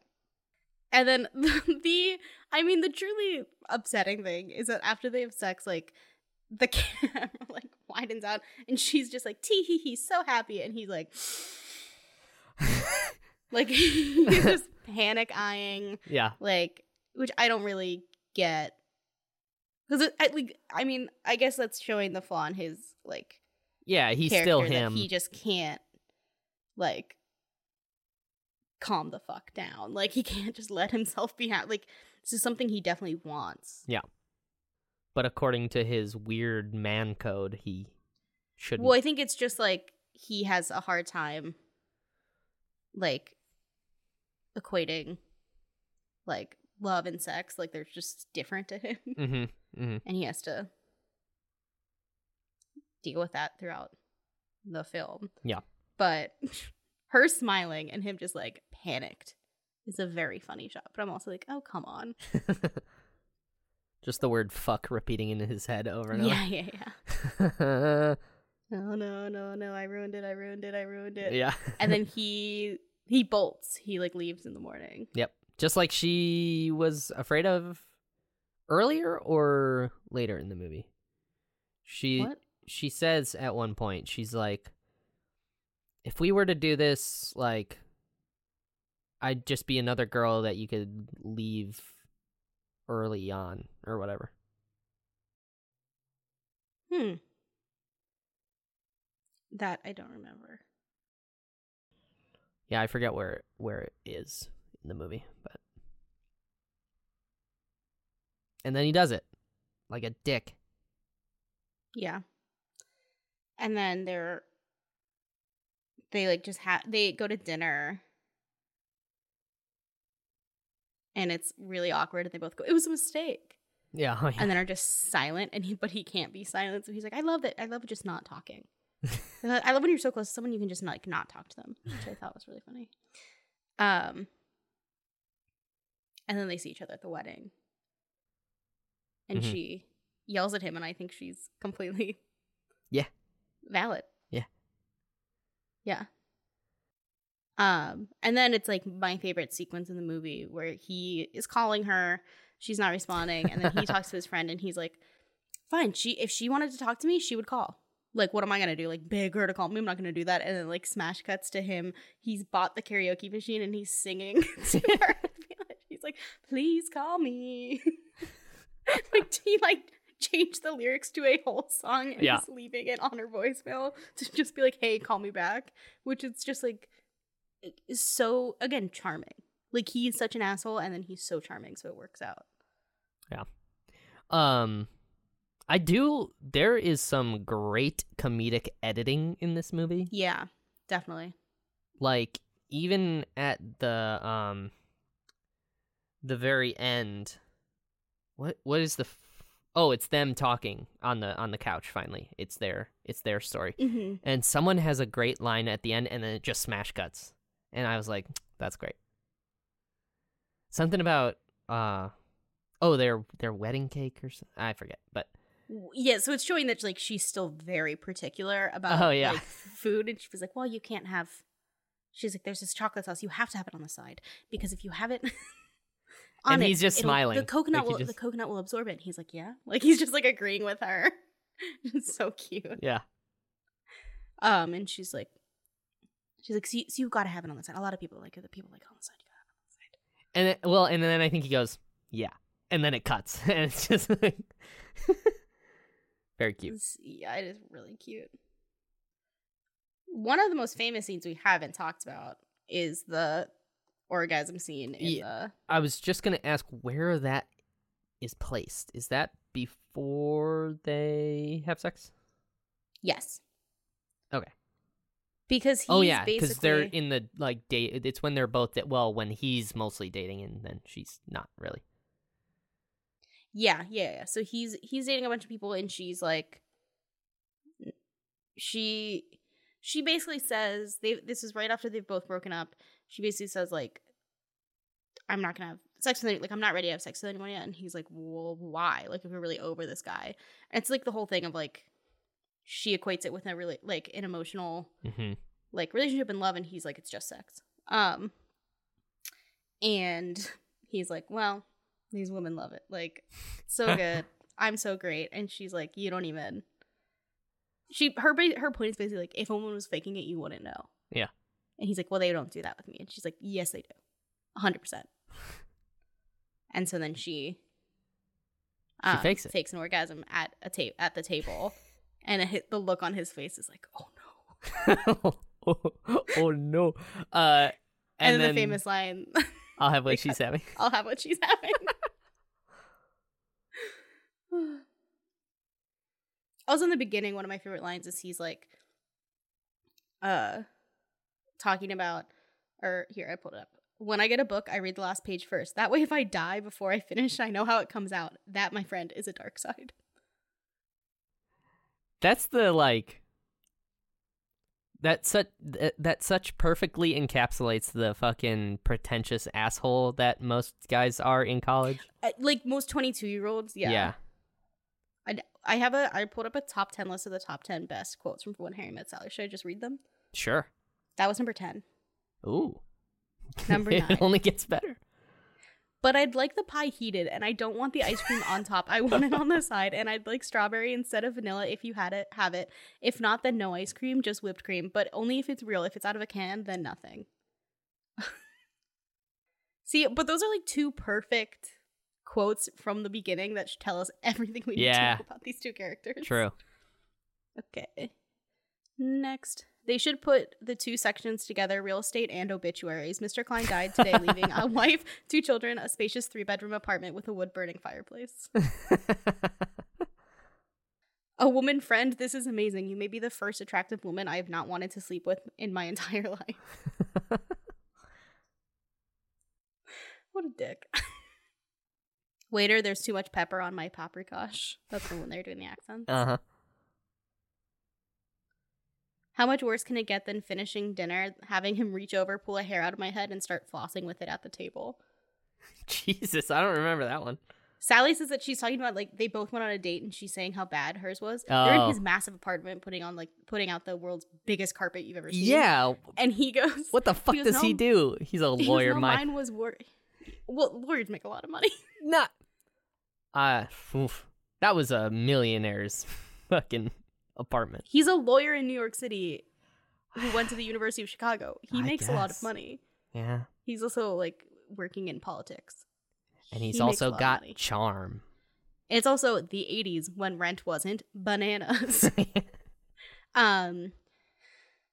And then (laughs) the I mean the truly upsetting thing is that after they have sex, like the (laughs) camera like widens out and she's just like tee hee hee so happy and he's like like he's just panic eyeing yeah. like which I don't really get because I like I mean I guess that's showing the flaw in his like Yeah, he's still him. he just can't like calm the fuck down like he (laughs) can't just let himself be ha- like this is something he definitely wants Yeah. But according to his weird man code, he shouldn't. well I think it's just like he has a hard time like equating like love and sex like they're just different to him (laughs) mm-hmm. Mm-hmm. and he has to deal with that throughout the film. Yeah. But (laughs) her smiling and him just like panicked is a very funny shot. But I'm also like, oh come on. (laughs) Just the word fuck repeating in his head over and over. Yeah, yeah, yeah. No, no, no, no. I ruined it. I ruined it. I ruined it. yeah. And then he he bolts. He like leaves in the morning. Yep. Just like she was afraid of earlier or later in the movie. She What? she says at one point, she's like if we were to do this like I'd just be another girl that you could leave early on or whatever. Hmm. That I don't remember. Yeah, I forget where where it is in the movie, but and then he does it like a dick. Yeah. and then they're they like just have they go to dinner and it's really awkward and they both go it was a mistake Yeah. oh, yeah. and then are just silent and he but he can't be silent so he's like i love that i love just not talking (laughs) i love when you're so close to someone you can just like not talk to them which i thought was really funny um and then they see each other at the wedding. And Mhm. she yells at him and i think she's completely (laughs) Yeah. valid. Yeah. yeah. Um and then it's like my favorite sequence in the movie where he is calling her she's not responding and then he (laughs) talks to his friend and he's like fine she if she wanted to talk to me she would call. Like what am i gonna do? Like beg her to call me? I'm not gonna do that. And then like smash cuts to him. He's bought the karaoke machine and he's singing (laughs) to her like please call me (laughs) like he like changed the lyrics to a whole song and Yeah. he's leaving it on her voicemail to just be like hey call me back which is just like is so again charming like he's such an asshole and then he's so charming so it works out Yeah. Um, I do. There is some great comedic editing in this movie. yeah definitely Like even at the um, the very end. What what is the? F- oh, it's them talking on the on the couch. Finally, it's their it's their story. mm-hmm. And someone has a great line at the end, and then it just smash cuts. And I was like, (tsk) that's great. Something about uh, oh, their their wedding cake or something. I forget, but yeah so it's showing that like she's still very particular about Oh, yeah. like food and she was like well you can't have she's like there's this chocolate sauce you have to have it on the side because if you have it (laughs) on And it, he's just it'll- smiling, the coconut like will just- the coconut will absorb it and he's like yeah. (laughs) Like he's just like agreeing with her. (laughs) It's so cute. Yeah. um and she's like she's like so, you, so you've got to have it on the side. A lot of people like the people like on the side you gotta have it on the side. And then, well, and then I think he goes, yeah, and then it cuts, (laughs) and it's just like very cute. It's- yeah, it is really cute. One of the most famous scenes we haven't talked about is the orgasm scene in Yeah. I was just gonna ask where that is placed. Is that before they have sex? yes. Okay. Because oh, he's oh yeah, because because they're in the like date. It's when they're both that. Well, when he's mostly dating, and then she's not really. yeah, yeah, yeah. So he's he's dating a bunch of people, and she's like, she she basically says they. This is right after they've both broken up. She basically says like, I'm not gonna have sex with any, like I'm not ready to have sex with anyone yet. And he's like, well, why? Like if we're really over this guy, and it's like the whole thing of like, she equates it with a really like an emotional Mm-hmm. like relationship and love and he's like it's just sex um and (laughs) he's like well these women love it like so (laughs) good i'm so great and she's like you don't even she her her point is basically like if a woman was faking it you wouldn't know Yeah. And he's like well they don't do that with me and she's like yes they do 100% and so then she um, fakes it. fakes an orgasm at a tape at the table and it hit, the look on his face is like oh no oh, (laughs) oh no. Uh, and, and, then then the famous line (laughs) (laughs) I'll have what she's having. I'll have what she's having. also in the beginning, one of my favorite lines is he's like uh talking about or here, I pulled it up. When I get a book, I read the last page first. That way if I die before I finish, I know how it comes out. That, my friend, is a dark side. That's the like. That such that, that such perfectly encapsulates the fucking pretentious asshole that most guys are in college. Uh, like most 22 year olds, yeah. I, I have a, I pulled up a top 10 list of the top 10 best quotes from When Harry Met Sally. Should I just read them? Sure. That was number 10. Ooh. Number (laughs) it nine. only gets better. But I'd like the pie heated, and I don't want the ice cream on top. I want it on the side, and I'd like strawberry instead of vanilla. If you had it, have it. If not, then no ice cream, just whipped cream. But only if it's real. If it's out of a can, then nothing. (laughs) See, but those are like two perfect quotes from the beginning that should tell us (laughs) everything we need Yeah. to know about these two characters. True. Okay. Next. They should put the two sections together real estate and obituaries. Mr. Klein died today, leaving a (laughs) wife, two children, a spacious three bedroom apartment with a wood burning fireplace. (laughs) A woman friend, this is amazing. You may be the first attractive woman I have not wanted to sleep with in my (laughs) entire life. what a dick. Waiter, there's too much pepper on my paprikash. That's the when they're doing the accents. uh huh. How much worse can it get than finishing dinner, having him reach over, pull a hair out of my head, and start flossing with it at the table? (laughs) Jesus, I don't remember that one. Sally says that she's talking about like they both went on a date and she's saying how bad hers was. They're in Oh. his massive apartment putting on like putting out the world's biggest carpet you've ever seen. Yeah. And he goes, What the fuck goes, does he do? He's a he goes, lawyer. no, My mine was wor Well, lawyers make a lot of money. (laughs) not. Uh, oof. that was a millionaire's fucking apartment. He's a lawyer in New York City who went to the (sighs) University of Chicago. He I makes a lot of money. Yeah. He's also like working in politics. And he's He also got charm. It's also the 80s when rent wasn't bananas. (laughs) um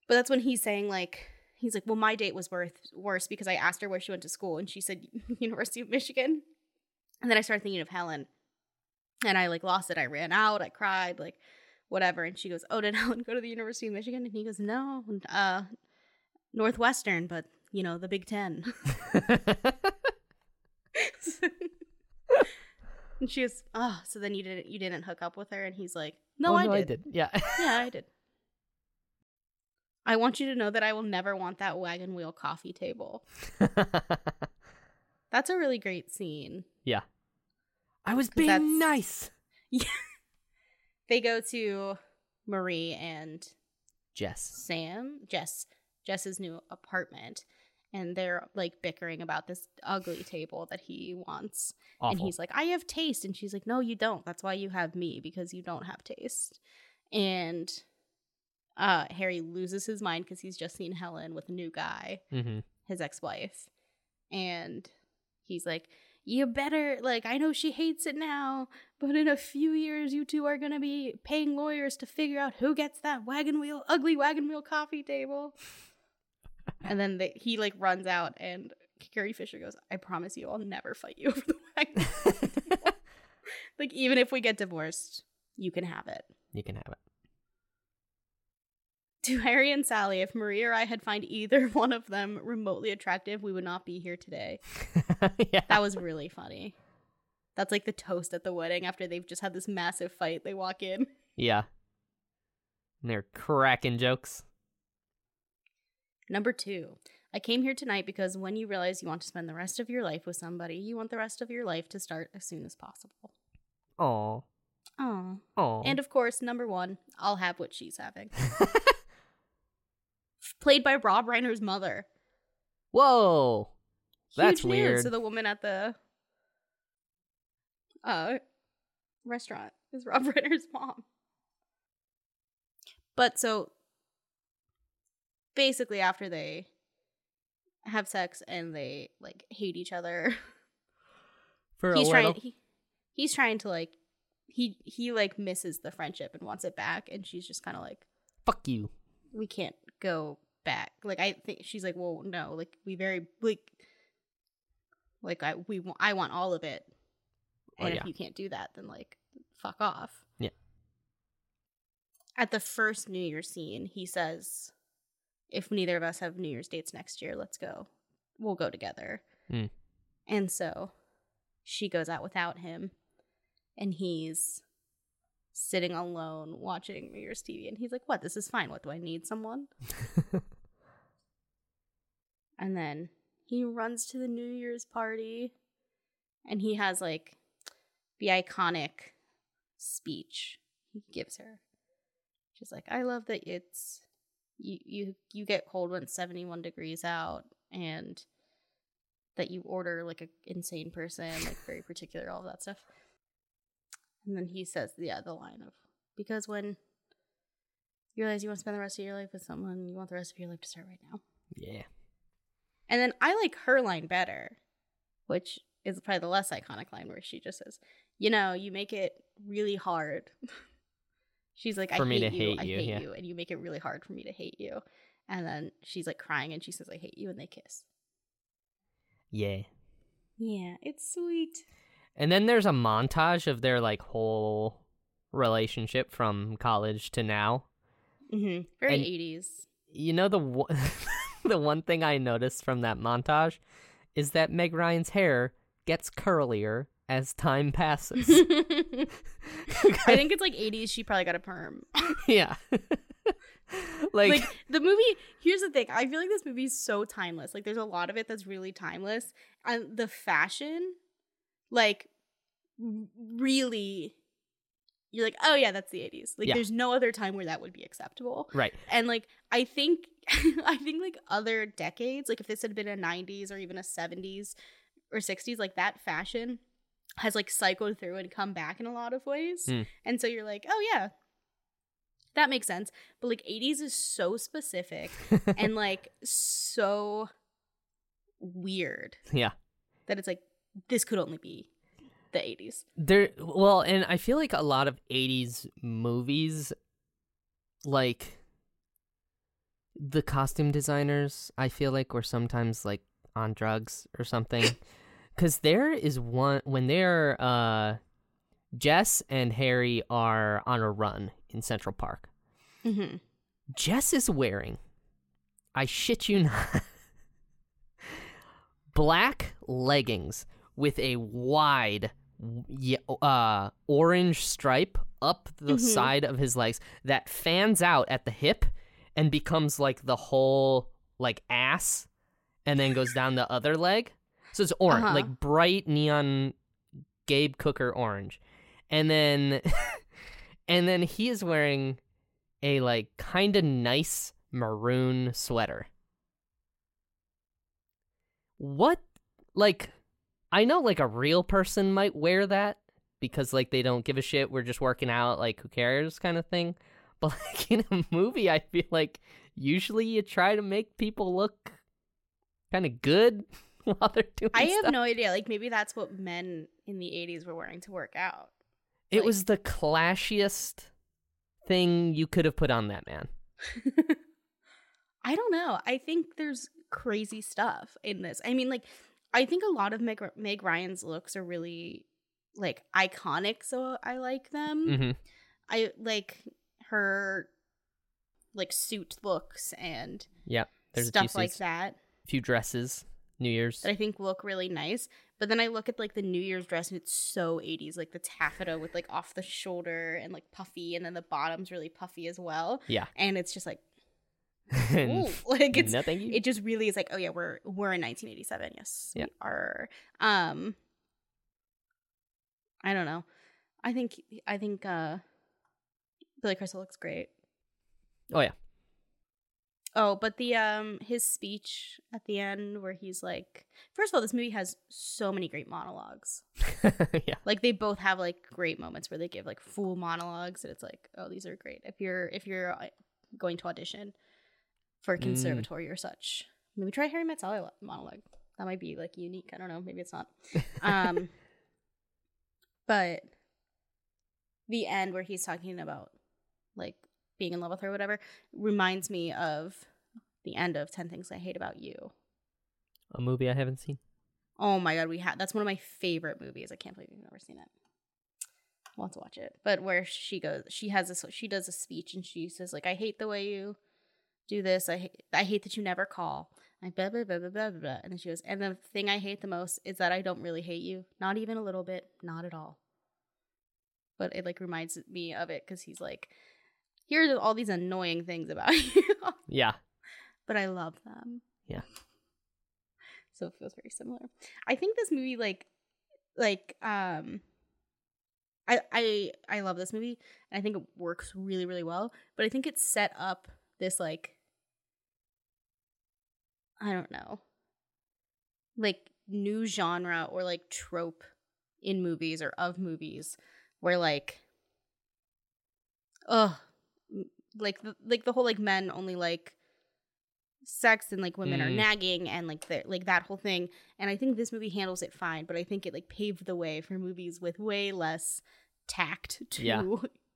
but that's when he's saying like he's like, "Well, my date was worth worse because I asked her where she went to school and she said (laughs) University of Michigan." And then I started thinking of Helen. And I like lost it. I ran out, I cried, like whatever. And she goes, "Oh, did (laughs) Helen go to the University of Michigan?" And he goes, "No, uh Northwestern, but you know, the Big 10." (laughs) and she goes, "Oh, so then you didn't you didn't hook up with her?" And he's like, "No, Oh, I, did. Yeah. (laughs) Yeah, I did." I want you to know that I will never want that wagon wheel coffee table. That's a really great scene. Yeah. I was being nice. They go to Marie and Jess. Sam, Jess, Jess's new apartment, and they're like bickering about this ugly table that he wants. Awful. And he's like, I have taste. And she's like, No, you don't. That's why you have me, because you don't have taste. And uh Harry loses his mind because he's just seen Helen with a new guy, mm-hmm. his ex-wife. And he's like, You better like I know she hates it now, but in a few years you two are gonna be paying lawyers to figure out who gets that wagon wheel ugly wagon wheel coffee table. (laughs) and then they, he like runs out and Carrie Fisher goes, I promise you I'll never fight you (laughs) over the wagon wheel (laughs) like even if we get divorced, you can have it. You can have it. To Harry and Sally, if Marie or I had find either one of them remotely attractive, we would not be here today. yeah. That was really funny. That's like the toast at the wedding after they've just had this massive fight. They walk in. (laughs) Yeah. And they're cracking jokes. Number two, I came here tonight because when you realize you want to spend the rest of your life with somebody, you want the rest of your life to start as soon as possible. Aw. Oh. Aw. And of course, number one, I'll have what she's having. (laughs) Played by Rob Reiner's mother. Whoa. That's Huge news weird. to the woman at the uh restaurant is Rob (laughs) Reiner's mom. But so basically after they have sex and they like hate each other, (laughs) For he's a trying he, he's trying to like he he like misses the friendship and wants it back and she's just kind of like Fuck you. we can't go back. Like I think she's like, well, no, like we very like, like I we I want all of it, And yeah. if you can't do that, then like fuck off. Yeah. At the first New Year's scene, he says, "If neither of us have New Year's dates next year, let's go. We'll go together." Hmm. And so, she goes out without him, and he's sitting alone watching New Year's TV, and he's like, "What? This is fine. What do I need someone?" (laughs) And then he runs to the New Year's party and he has like the iconic speech he gives her. She's like, I love that it's you you you get cold when it's 71 degrees out and that you order like an insane person, like very particular, all of that stuff. And then he says, yeah, the line of because when you realize you want to spend the rest of your life with someone, you want the rest of your life to start right now. yeah. And then I like her line better, which is probably the less iconic line where she just says, "You know, you make it really hard." she's like, "I For me hate to you, hate I you, hate yeah. you, and you make it really hard for me to hate you." And then she's like crying, and she says, "I hate you," and they kiss. Yeah. Yeah, it's sweet. And then there's a montage of their like whole relationship from college to now. hmm Very And- 80s. You know the one, (laughs) the one thing I noticed from that montage is that Meg Ryan's hair gets curlier as time passes. (laughs) (laughs) I think it's like 80s. She probably got a perm. (laughs) yeah. like, like the movie here's the thing i feel like this movie is so timeless like there's a lot of it that's really timeless and the fashion like really you're like oh yeah that's the 80s like Yeah. there's no other time where that would be acceptable right. and like i think i think like other decades like if this had been a 90s or even a 70s or 60s like that fashion has like cycled through and come back in a lot of ways Hmm. and so you're like oh yeah that makes sense but like 80s is so specific (laughs) and like so weird yeah. that it's like this could only be the 80s There well, and I feel like a lot of 80s movies like the costume designers, I feel like were sometimes like on drugs or something. (laughs) Cuz there is one when they're uh Jess and Harry are on a run in Central Park. mm-hmm. Jess is wearing, I shit you not, (laughs) black leggings with a wide uh, orange stripe up the Mhm. side of his legs that fans out at the hip and becomes like the whole like ass and then goes down the other leg. So it's orange, Uh-huh. like bright neon Gabe Cooker orange. And then (laughs) and then he is wearing a like kind of nice maroon sweater. What like I know like a real person might wear that because like they don't give a shit, we're just working out, like who cares kind of thing. (laughs) But like in a movie I feel like usually you try to make people look kind of good (laughs) while they're doing i have stuff. no idea like maybe that's what men in the 80s were wearing to work out It like- was the clashiest thing you could have put on that man. (laughs) I don't know. I think there's crazy stuff in this. I mean, like, I think a lot of Meg, Meg Ryan's looks are really like iconic, so I like them. hmm I like her like suit looks and yeah, There's stuff like that. A few dresses, New Year's. that I think look really nice. But then I look at like the New Year's dress and it's so 80s, like the taffeta with like off the shoulder and like puffy, and then the bottom's really puffy as well. Yeah. And it's just like, (laughs) ooh, (laughs) like it's no, it just really is like oh yeah we're we're in 1987 yes Yeah. we are um i don't know i think i think uh billy crystal looks great oh yeah. Oh but the um his speech at the end where he's like first of all this movie has so many great monologues. (laughs) Yeah. like they both have like great moments where they give like full monologues and it's like oh these are great. If you're if you're uh, going to audition for a Mm. conservatory or such maybe try harry met sally monologue. That might be like unique. I don't know. Maybe it's not. Um (laughs) but the end where he's talking about being in love with her or whatever reminds me of the end of 10 things i hate about you A movie I haven't seen. Oh my god, we had that's one of my favorite movies. I can't believe you've never seen it. I want to watch it. But where she goes, she has this, she does a speech and she says like, "I hate the way you do this. I hate, I hate that you never call." I blah blah blah blah blah. blah. And then she goes, "And the thing I hate the most is that I don't really hate you, not even a little bit, not at all." But it like reminds me of it because he's like, "Here's all these annoying things about (laughs) you." Yeah. but I love them. Yeah. So it feels very similar. I think this movie like like um I I I love this movie and I think it works really really well, but I think it set up this like I don't know. Like new genre or like trope in movies or of movies where like ugh m- like the, like the whole like men only like sex and like women are Mm. nagging and like the, like that whole thing and i think this movie handles it fine but i think it like paved the way for movies with way less tact (laughs) to Yeah.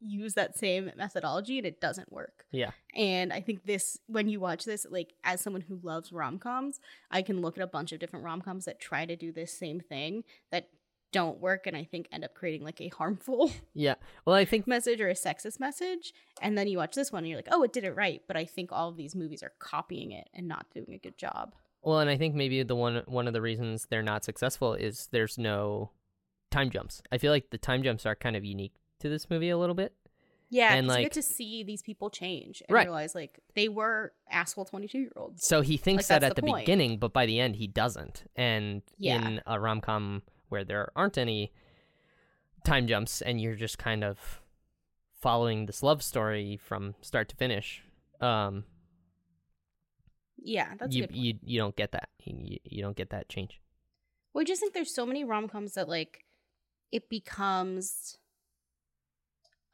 use that same methodology and it doesn't work Yeah. and i think this when you watch this like as someone who loves rom-coms i can look at a bunch of different rom-coms that try to do this same thing that don't work and I think end up creating like a harmful (laughs) Yeah. Well, I think message or a sexist message. And then you watch this one and you're like, oh, it did it right. But I think all of these movies are copying it and not doing a good job. well, and I think maybe the one one of the reasons they're not successful is there's no time jumps. I feel like the time jumps are kind of unique to this movie a little bit. Yeah, And, 'cause you like- get to see these people change and Right. realize like they were asshole twenty two year olds. So he thinks Like, that at the, the beginning, but by the end he doesn't. And Yeah. in a rom com where there aren't any time jumps and you're just kind of following this love story from start to finish, um, Yeah, that's you, you you don't get that. You, you don't get that change. Well, I just think there's so many rom coms that like it becomes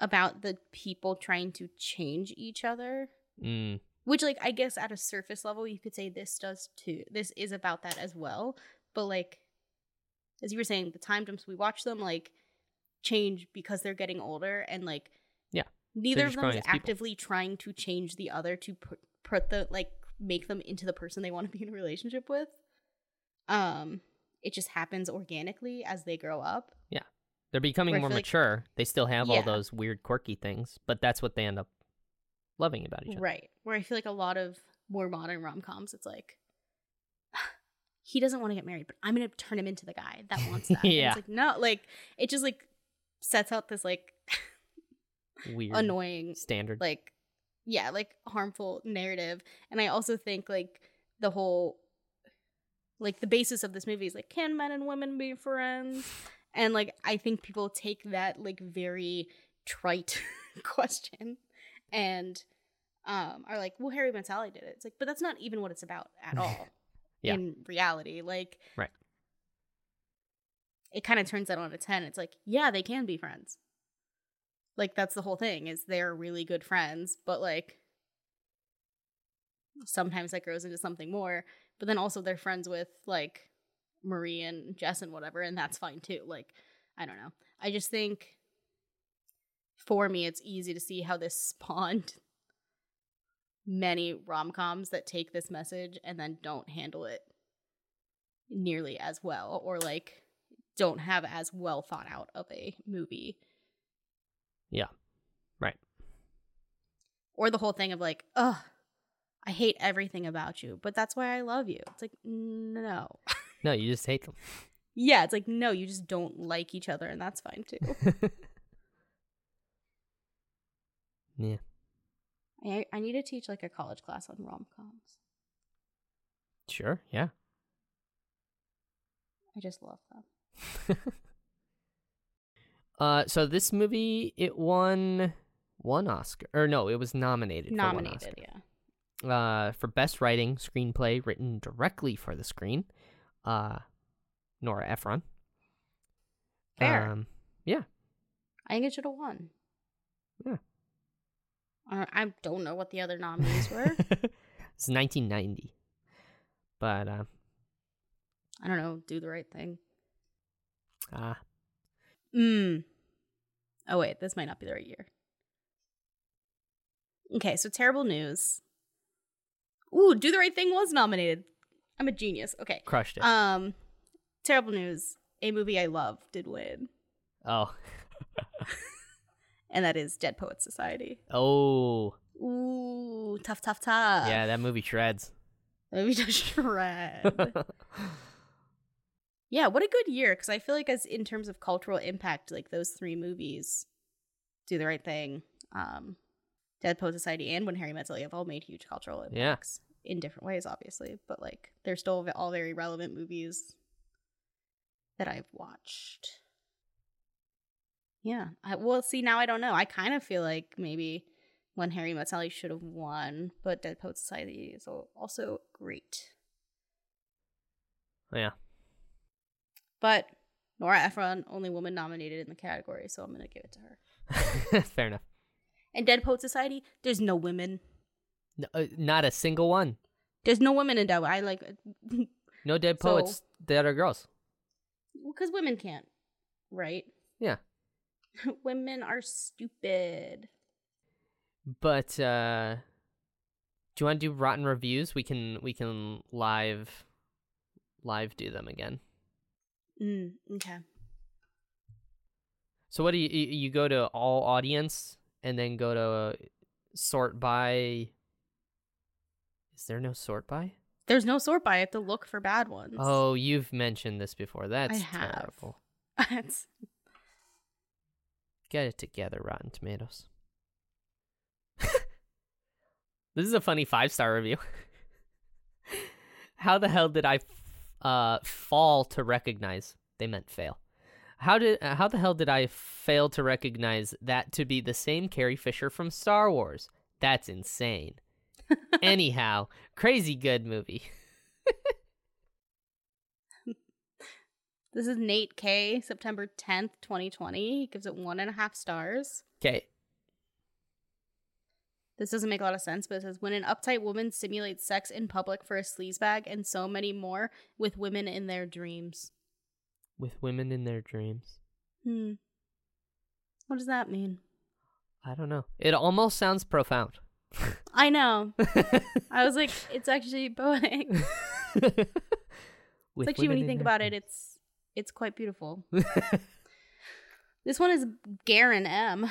about the people trying to change each other. Mm, Which like I guess at a surface level you could say this does too. This is about that as well. But like as you were saying, the time jumps we watch them like change because they're getting older and like Yeah. neither of them is as people. actively trying to change the other to put, put the like make them into the person they want to be in a relationship with. Um it just happens organically as they grow up. Yeah, they're becoming more like- mature. they still have all those weird, quirky things, but that's what they end up loving about each other. Right. Where I feel like a lot of more modern rom coms, it's like he doesn't want to get married, but I'm gonna turn him into the guy that wants (laughs) that. Yeah. It's like no, like it just like sets out this like (laughs) Weird, annoying, standard. like yeah, like harmful narrative. And I also think like the whole like the basis of this movie is like, can men and women be friends? And like I think people take that like very trite (laughs) question and um are like, well, Harry Met Sally did it. It's like, but that's not even what it's about at all Yeah. in reality. Like Right. It kind of turns that on its head. It's like, yeah, they can be friends. Like that's the whole thing is they're really good friends, but like sometimes that grows into something more. But then also they're friends with like Marie and Jess and whatever, and that's fine too. Like, I don't know. I just think for me it's easy to see how this (laughs) spawned many rom coms that take this message and then don't handle it nearly as well or like don't have as well thought out of a movie. Yeah. Right. Or the whole thing of like, ugh, I hate everything about you, but that's why I love you. It's like, no. (laughs) No, you just hate them. Yeah, it's like, no, you just don't like each other, and that's fine too. (laughs) yeah. I, I need to teach like a college class on rom coms. Sure. Yeah. I just love them. (laughs) uh, so this movie it won one Oscar, or no, it was nominated. for one Nominated, yeah. Uh, for best writing screenplay written directly for the screen. Uh, Nora Ephron. Fair. Um, yeah. I think it should have won. Yeah. Uh, I don't know what the other nominees were. (laughs) it's 1990, but uh, I don't know. Do the right thing. ah, Mm. Oh wait, this might not be the right year. Okay, so terrible news. Ooh, Do the Right Thing was nominated. I'm a genius. Okay. crushed it. Um terrible news. A movie I love did win. oh, (laughs) And that is Dead Poets Society. oh, Ooh, tough, tough, tough. yeah, that movie shreds. That movie (laughs) does shred. (laughs) yeah, what a good year. Because I feel like as in terms of cultural impact, like those three movies, Do the Right Thing, um, Dead Poet Society, and When Harry Met Sally have all made huge cultural Yeah. impacts in different ways, obviously. But like they're still all very relevant movies that I've watched. Yeah, I, well, see now I don't know. I kind of feel like maybe When Harry Met Sally should have won, but Dead Poet Society is also great. yeah. But Nora Ephron, only woman nominated in the category, so I'm gonna give it to her. (laughs) Fair enough. And Dead Poet Society, there's no women. No, uh, not a single one. There's no women in that. I like (laughs) No dead So- poets that are girls. because women can't, right? Yeah. (laughs) women are stupid. But uh do you want to do rotten reviews? We can we can live live do them again. Mm, okay. So what do you you you go to all audience and then go to sort by? Is there no sort by? There's no sort by. I have to look for bad ones. Oh, you've mentioned this before. That's have. terrible. (laughs) It's- Get it together, Rotten Tomatoes. (laughs) this is a funny five star review. (laughs) How the hell did I f- uh, fall to recognize? They meant fail. How did uh, how the hell did I fail to recognize that to be the same Carrie Fisher from Star Wars? That's insane. (laughs) Anyhow, crazy good movie. This is Nate K. September 10th, 2020. He gives it one and a half stars. Okay, This doesn't make a lot of sense, but it says when an uptight woman simulates sex in public for a sleazebag and so many more with women in their dreams. with women in their dreams. Hmm. What does that mean? I don't know. It almost sounds profound. (laughs) I know. I was like, (laughs) it's actually poetic. (laughs) It's actually when you think about it, it's it's quite beautiful. (laughs) This one is Garen M.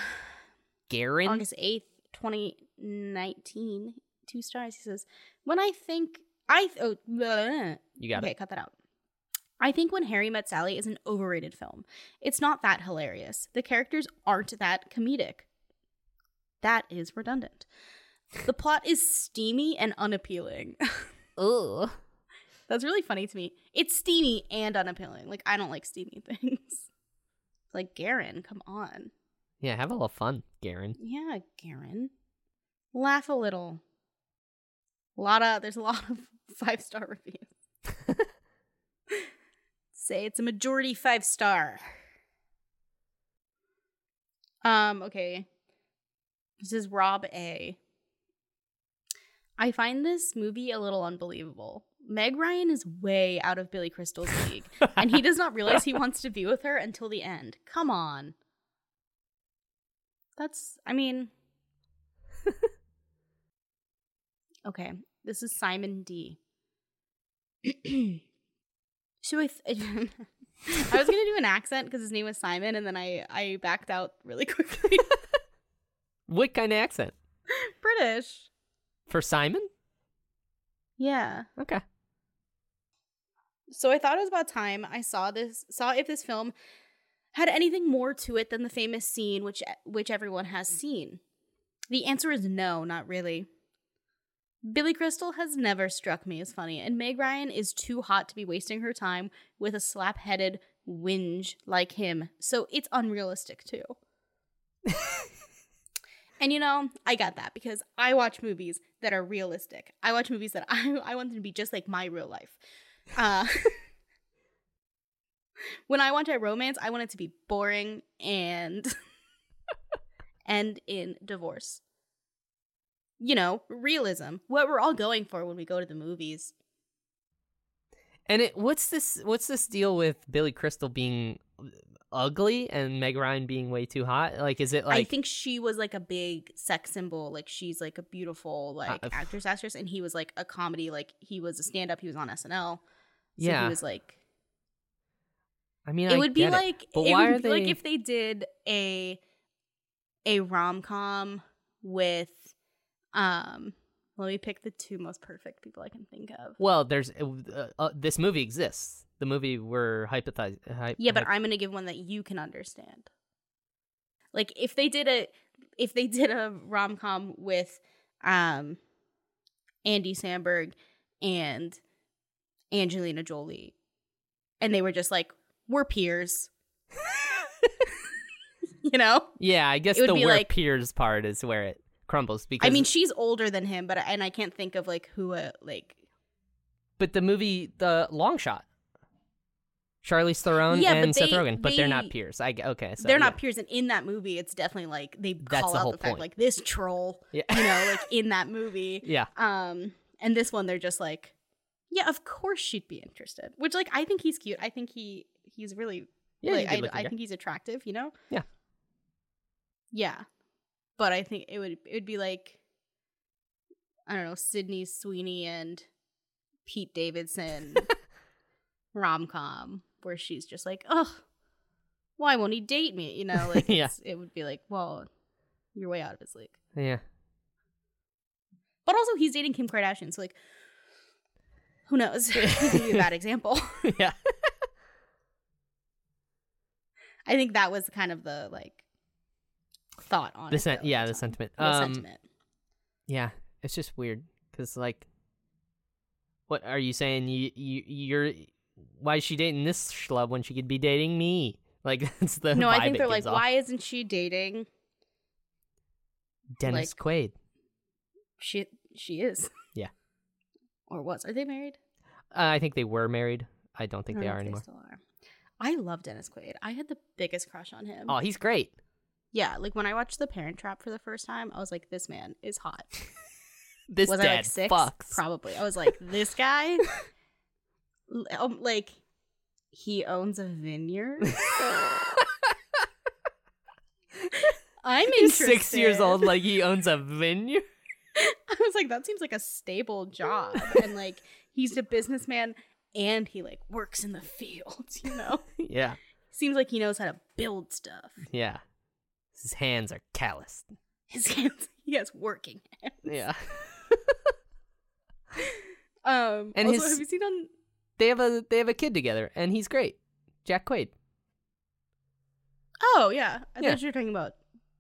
Garen? August 8th, 2019. Two stars. He says, When I think I th- oh bleh. You got okay, it. cut that out. I think when Harry Met Sally is an overrated film. It's not that hilarious. The characters aren't that comedic. That is redundant. The plot is steamy and unappealing. (laughs) Ugh. That's really funny to me. It's steamy and unappealing. Like I don't like steamy (laughs) things. Like Garen, come on. Yeah, have a little fun, Garen. Yeah, Garen. Laugh a little. A lot of there's a lot of (laughs) five star reviews. (laughs) Say it's a majority five star. Um, okay. This is Rob A. I find this movie a little unbelievable. Meg Ryan is way out of Billy Crystal's (laughs) league, and he does not realize he wants to be with her until the end. Come on. That's, I mean. (laughs) okay, this is Simon D. (clears throat) Should I? Th- (laughs) I was gonna do an accent because his name was Simon, and then I I backed out really quickly. What kind of accent? British. For Simon? Yeah. Okay. So I thought it was about time I saw this saw if this film had anything more to it than the famous scene which which everyone has seen. The answer is no, not really. Billy Crystal has never struck me as funny, and Meg Ryan is too hot to be wasting her time with a slap-headed whinge like him, so it's unrealistic too. (laughs) and you know, I got that because I watch movies that are realistic. I watch movies that (laughs) I I want them to be just like my real life. Uh, (laughs) when I want a romance, I want it to be boring and (laughs) end in divorce. You know, realism. What we're all going for when we go to the movies. And it what's this what's this deal with Billy Crystal being ugly and Meg Ryan being way too hot? Like is it like I think she was like a big sex symbol. Like she's like a beautiful like Uh, actress actress, and he was like a comedy. Like he was a stand up. He was on SNL. So Yeah. he was like I mean it I would be get it, like but it why would are be like if they did a a rom-com with um let me pick the two most perfect people I can think of. Well, there's uh, uh, this movie exists. The movie we're hypothesizing. Hy- Yeah, but hy- I'm going to give one that you can understand. Like if they did a if they did a rom-com with um Andy Samberg and Angelina Jolie and they were just like we're peers. (laughs) you know? yeah, I guess the we're like- peers part is where it crumbles because I mean, she's older than him, but and I can't think of like who uh, like but the movie The Long Shot. Charlize Theron Yeah, and Seth Rogen, but they're not peers. I okay, so they're yeah. not peers, and in that movie, it's definitely like they That's call the out the fact point. like this troll, Yeah. you know, (laughs) like in that movie. Yeah, Um, and this one, they're just like, yeah, of course she'd be interested. Which, like, I think he's cute. I think he he's really, yeah. like, he's I, I think he's attractive. You know. Yeah. Yeah, but I think it would it would be like, I don't know, Sydney Sweeney and Pete Davidson (laughs) rom com where she's just like, oh, why won't he date me? You know, like (laughs) Yeah. it would be like, well, you're way out of his league. Yeah. But also, he's dating Kim Kardashian, so like, who knows? (laughs) He could be a bad (laughs) example. (laughs) yeah. I think that was kind of the like thought on The it, though, yeah, the sentiment. The Um, sentiment. Yeah, it's just weird because like, what are you saying? You you you're why is she dating this schlub when she could be dating me? Like that's the No, I think they're like, off. why isn't she dating? Dennis like- Quaid. She she is. Or was. Are they married? Uh, I think they were married. I don't think I they don't are know if anymore. still are. I love Dennis Quaid. I had the biggest crush on him. Oh, he's great. Yeah, like when I watched The Parent Trap for the first time, I was like, this man is hot. (laughs) This was dad I like six? fucks. Probably. I was like, this guy, (laughs) um, like, he owns a vineyard. (laughs) I'm interested. He's six years old, like he owns a vineyard. I was like, that seems like a stable job, and like, he's a businessman, and he like works in the fields. You know, (laughs) yeah, seems like he knows how to build stuff. yeah. His hands are calloused. His (laughs) hands, he has working. hands. Yeah, (laughs) Um, And also, his- have you seen on they have a they have a kid together, and he's great. Jack Quaid. Oh yeah, I Yeah. thought you were talking about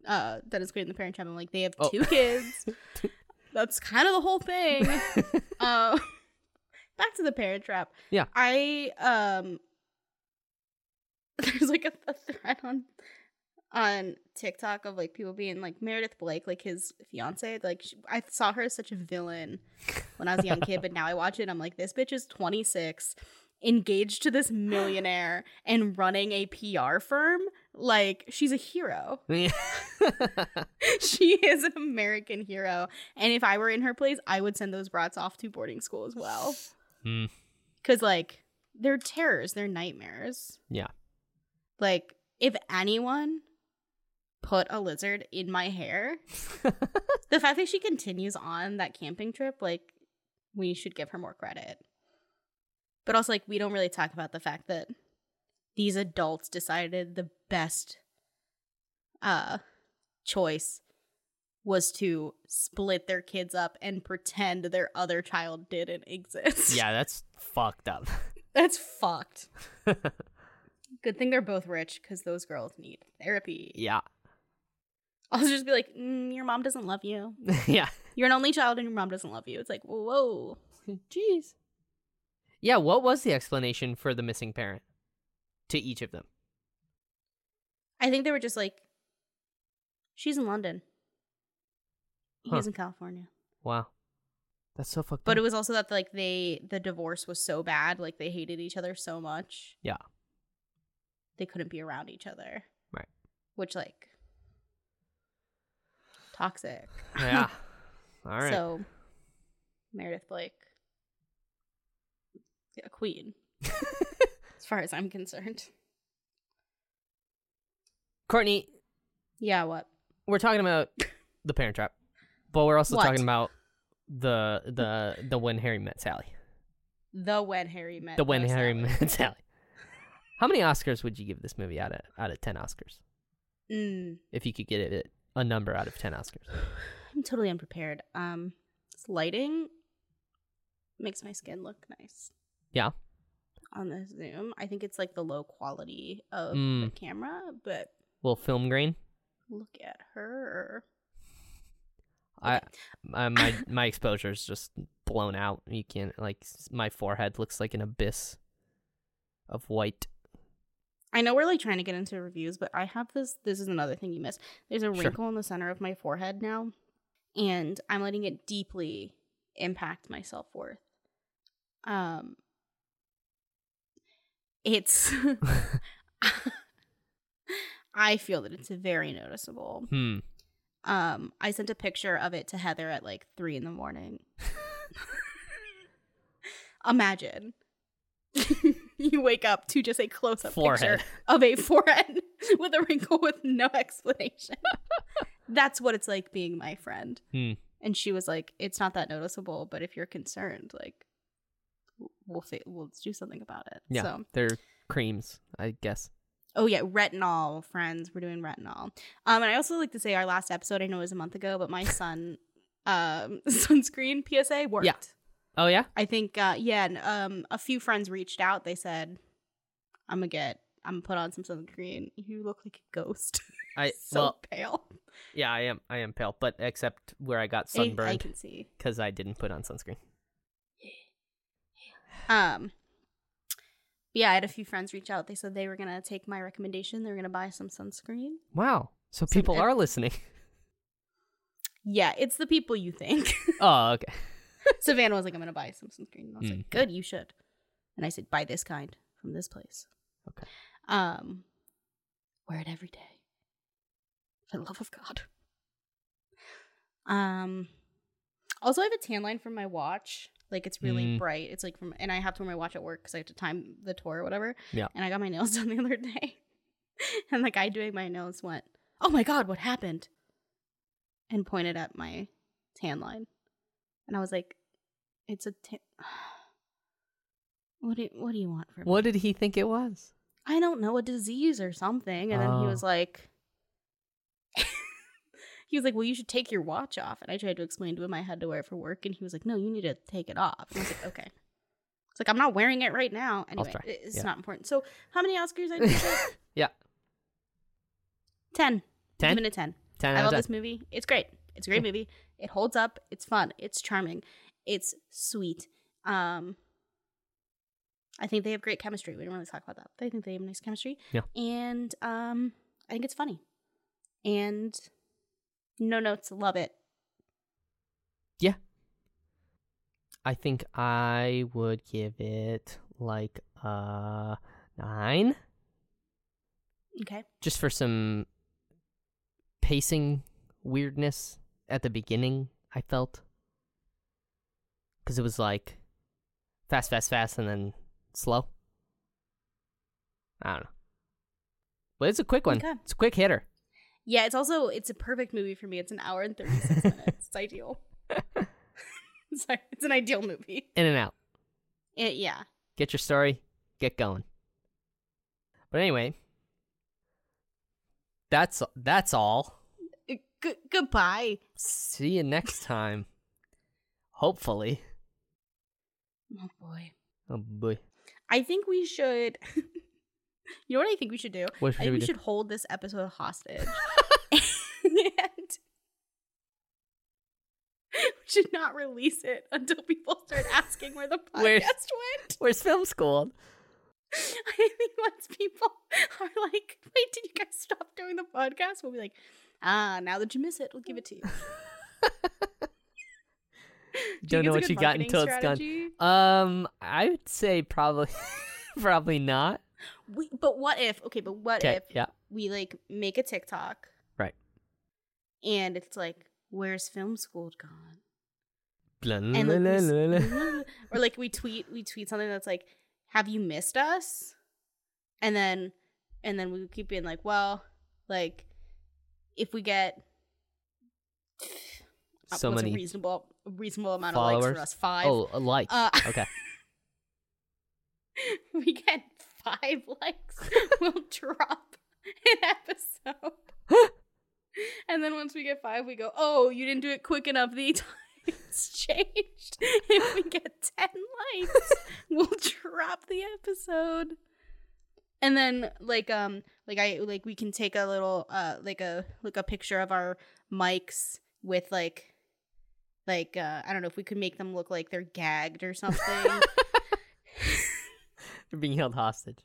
uh Dennis Quaid and the Parent Trap. I'm like, they have Oh. two kids. That's kind of the whole thing. (laughs) uh, (laughs) back to the Parent Trap. Yeah. I um, (laughs) there's like a, a thread on on TikTok of like people being like Meredith Blake, like his fiance. Like she, I saw her as such a villain when I was a young kid, but now I watch it. I'm like, this bitch is 26, engaged to this millionaire, and running a PR firm. Like she's a hero. (laughs) Yeah. (laughs) she is an American hero. And if I were in her place, I would send those brats off to boarding school as well. Hmm. Cause like they're terrors, they're nightmares. Yeah. Like if anyone put a lizard in my hair, (laughs) the fact that she continues on that camping trip, like we should give her more credit. But also like we don't really talk about the fact that these adults decided the best uh choice was to split their kids up and pretend their other child didn't (laughs) exist. yeah, that's fucked up. (laughs) That's fucked. (laughs) Good thing they're both rich because those girls need therapy. yeah, I'll just be like, mm, your mom doesn't love you. yeah. You're an only child and your mom doesn't love you. It's like, whoa. Jeez. Yeah, what was the explanation for the missing parent to each of them? I think they were just like, she's in London. Huh. He's in California. Wow, that's so fucked But up. it was also that like they the divorce was so bad, like they hated each other so much. Yeah. They couldn't be around each other. Right. Which like toxic. yeah. (laughs) All right. So Meredith Blake a queen (laughs) as far as I'm concerned. Courtney, Yeah, what? we're talking about (laughs) the Parent Trap, but we're also What? talking about the the the when Harry met Sally. The when Harry met The when Harry Sally. met (laughs) Sally. How many Oscars would you give this movie out of out of ten Oscars? Mm, If you could get it a number out of ten Oscars. (sighs) I'm totally unprepared. Um this lighting makes my skin look nice. Yeah. On the Zoom. I think it's like the low quality of Mm. the camera, but Little film grain. look at her. I, I my my exposure is just blown out. You can't like s- my forehead looks like an abyss of white. I know we're like trying to get into reviews, but I have this. This is another thing you missed. There's a Sure. wrinkle in the center of my forehead now, and I'm letting it deeply impact my self worth. Um, it's. (laughs) (laughs) I feel that it's very noticeable. Hmm. Um, I sent a picture of it to Heather at like three in the morning. (laughs) Imagine you wake up to just a close up picture of a forehead with a wrinkle with no explanation. That's what it's like being my friend. Hmm. And she was like, "It's not that noticeable, but if you're concerned, like, we'll fi- we'll do something about it." Yeah. So They're creams, I guess. Oh yeah, retinol, friends. We're doing retinol. Um, and I also like to say our last episode. I know it was a month ago, but my (laughs) son, um, (laughs) sunscreen PSA worked. Yeah. Oh yeah. I think. Uh, yeah. and, Um, a few friends reached out. They said, "I'm gonna get. I'm gonna put on some sunscreen. You look like a ghost. (laughs) I so well, pale. yeah, I am. I am pale, but except where I got I, I sunburned can see. because I didn't put on sunscreen. Um, yeah, I had a few friends reach out. They said they were gonna take my recommendation. They were gonna buy some sunscreen. Wow. So people are listening. (laughs) Yeah, it's the people you think. (laughs) oh, okay. Savannah was like, "I'm gonna buy some sunscreen." And I was Mm. like, "Good, you should." And I said, "Buy this kind from this place." Okay. Um, wear it every day. For the love of God. Um, also, I have a tan line from my watch. Like it's really Mm. bright. It's like from, and I have to wear my watch at work because I have to time the tour or whatever. Yeah. And I got my (laughs) nails done the other day, (laughs) and the guy doing my nails went, "Oh my God, what happened?" And pointed at my tan line, and I was like, "It's a tan." (sighs) What do you, what do you want from me? What did he think it was? I don't know, a disease or something. And then he Oh. was like, he was like, well, you should take your watch off. And I tried to explain to him I had to wear it for work. And he was like, no, you need to take it off. And I was like, okay. It's like, I'm not wearing it right now. Anyway, it's Yeah. not important. So, how many Oscars I (laughs) did? Yeah. 10. Ten. Give it a 10. Ten I love of this movie. It's great. It's a great movie. It holds up. It's fun. It's charming. It's sweet. Um, I think they have great chemistry. We don't really talk about that. But I think they have nice chemistry. Yeah. And um, I think it's funny. And no notes. Love it. Yeah. I think I would give it like a nine, Okay. just for some pacing weirdness at the beginning. I felt because it was like fast, fast, fast, and then slow. I don't know, but it's a quick one. Okay. It's a quick hitter. Yeah. It's also it's a perfect movie for me. It's an hour and thirty six (laughs) minutes. It's ideal. (laughs) Sorry, it's an ideal movie. In and out. It, yeah. Get your story. Get going. But anyway, that's that's all. Uh, g- goodbye. See you next time. Hopefully. Oh boy. Oh boy. I think we should. (laughs) you know what I think we should do? What I think we we do? should hold this episode hostage. and (laughs) (laughs) we should not release it until people start asking where the (laughs) podcast Where's- went. Where's film school? I think once people are like, wait, did you guys stop doing the podcast? We'll be like, ah, now that you miss it, we'll give it to you. Do Don't think know what you got until it's done. strategy? Um, I would say probably, probably not. We, but what if, okay, but what Okay, if yeah, we like make a TikTok Right. and it's like, where's film school gone? And like, we s- (laughs) or like we tweet we tweet something that's like have you missed us and then and then we keep being like well like if we get uh, so what's many. a reasonable a reasonable amount of likes followers? for us five Oh, a like. Uh, okay. (laughs) we get five (laughs) likes we'll (laughs) drop an episode. (gasps) And then once we get five we go oh you didn't do it quick enough. The time's (laughs) changed. If we get 10 likes we'll drop the episode. And then like um like i like we can take a little uh like a like a picture of our mics with like like uh i don't know if we could make them look like they're gagged or something You're being held hostage.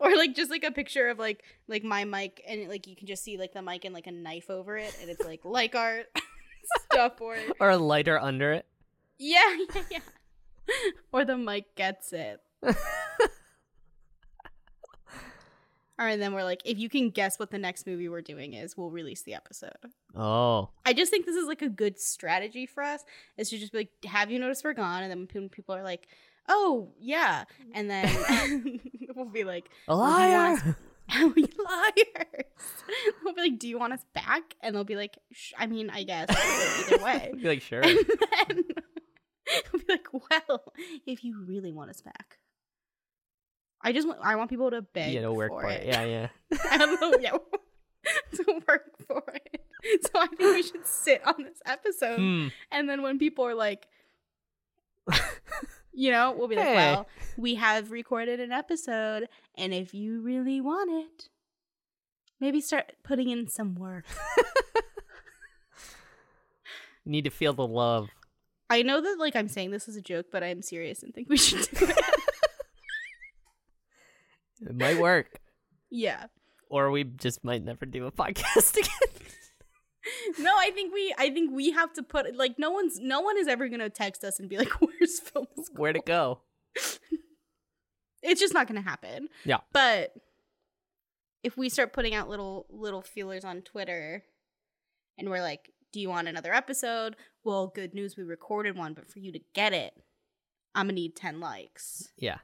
or like just like a picture of like like my mic and like you can just see like the mic and like a knife over it and it's like like art (laughs) stuff or (laughs) Or a lighter under it. yeah (laughs) yeah yeah or the mic gets it all right then we're like if you can guess what the next movie we're doing is we'll release the episode Oh. i just think this is like a good strategy for us is to just be like have you noticed we're gone and then when people are like oh yeah and then (laughs) (laughs) we'll be like A Well, do you liar! us- (laughs) we liars. We'll be like, "Do you want us back?" And they'll be like, Sh- "I mean, I guess either way." Be like, sure. And then we'll be like, "Well, if you really want us back, I just want I want people to beg you know, work for, for it. Yeah, yeah. I don't know, yeah, to work for it. So I think we should sit on this episode, Hmm. and then when people are like, you know, we'll be like, Hey. well, we have recorded an episode, and if you really want it, maybe start putting in some work. (laughs) Need to feel the love. I know that like I'm saying this as a joke, but I'm serious and think we should do it. It might work. (laughs) yeah. or we just might never do a (laughs) podcast again. No, I think we I think we have to put like no one's no one is ever gonna text us and be like, (laughs) Where's film school? Where'd it go? It's just not gonna happen. Yeah. But if we start putting out little little feelers on Twitter and we're like, Do you want another episode? Well, good news, we recorded one, but for you to get it, I'm gonna need ten likes. Yeah.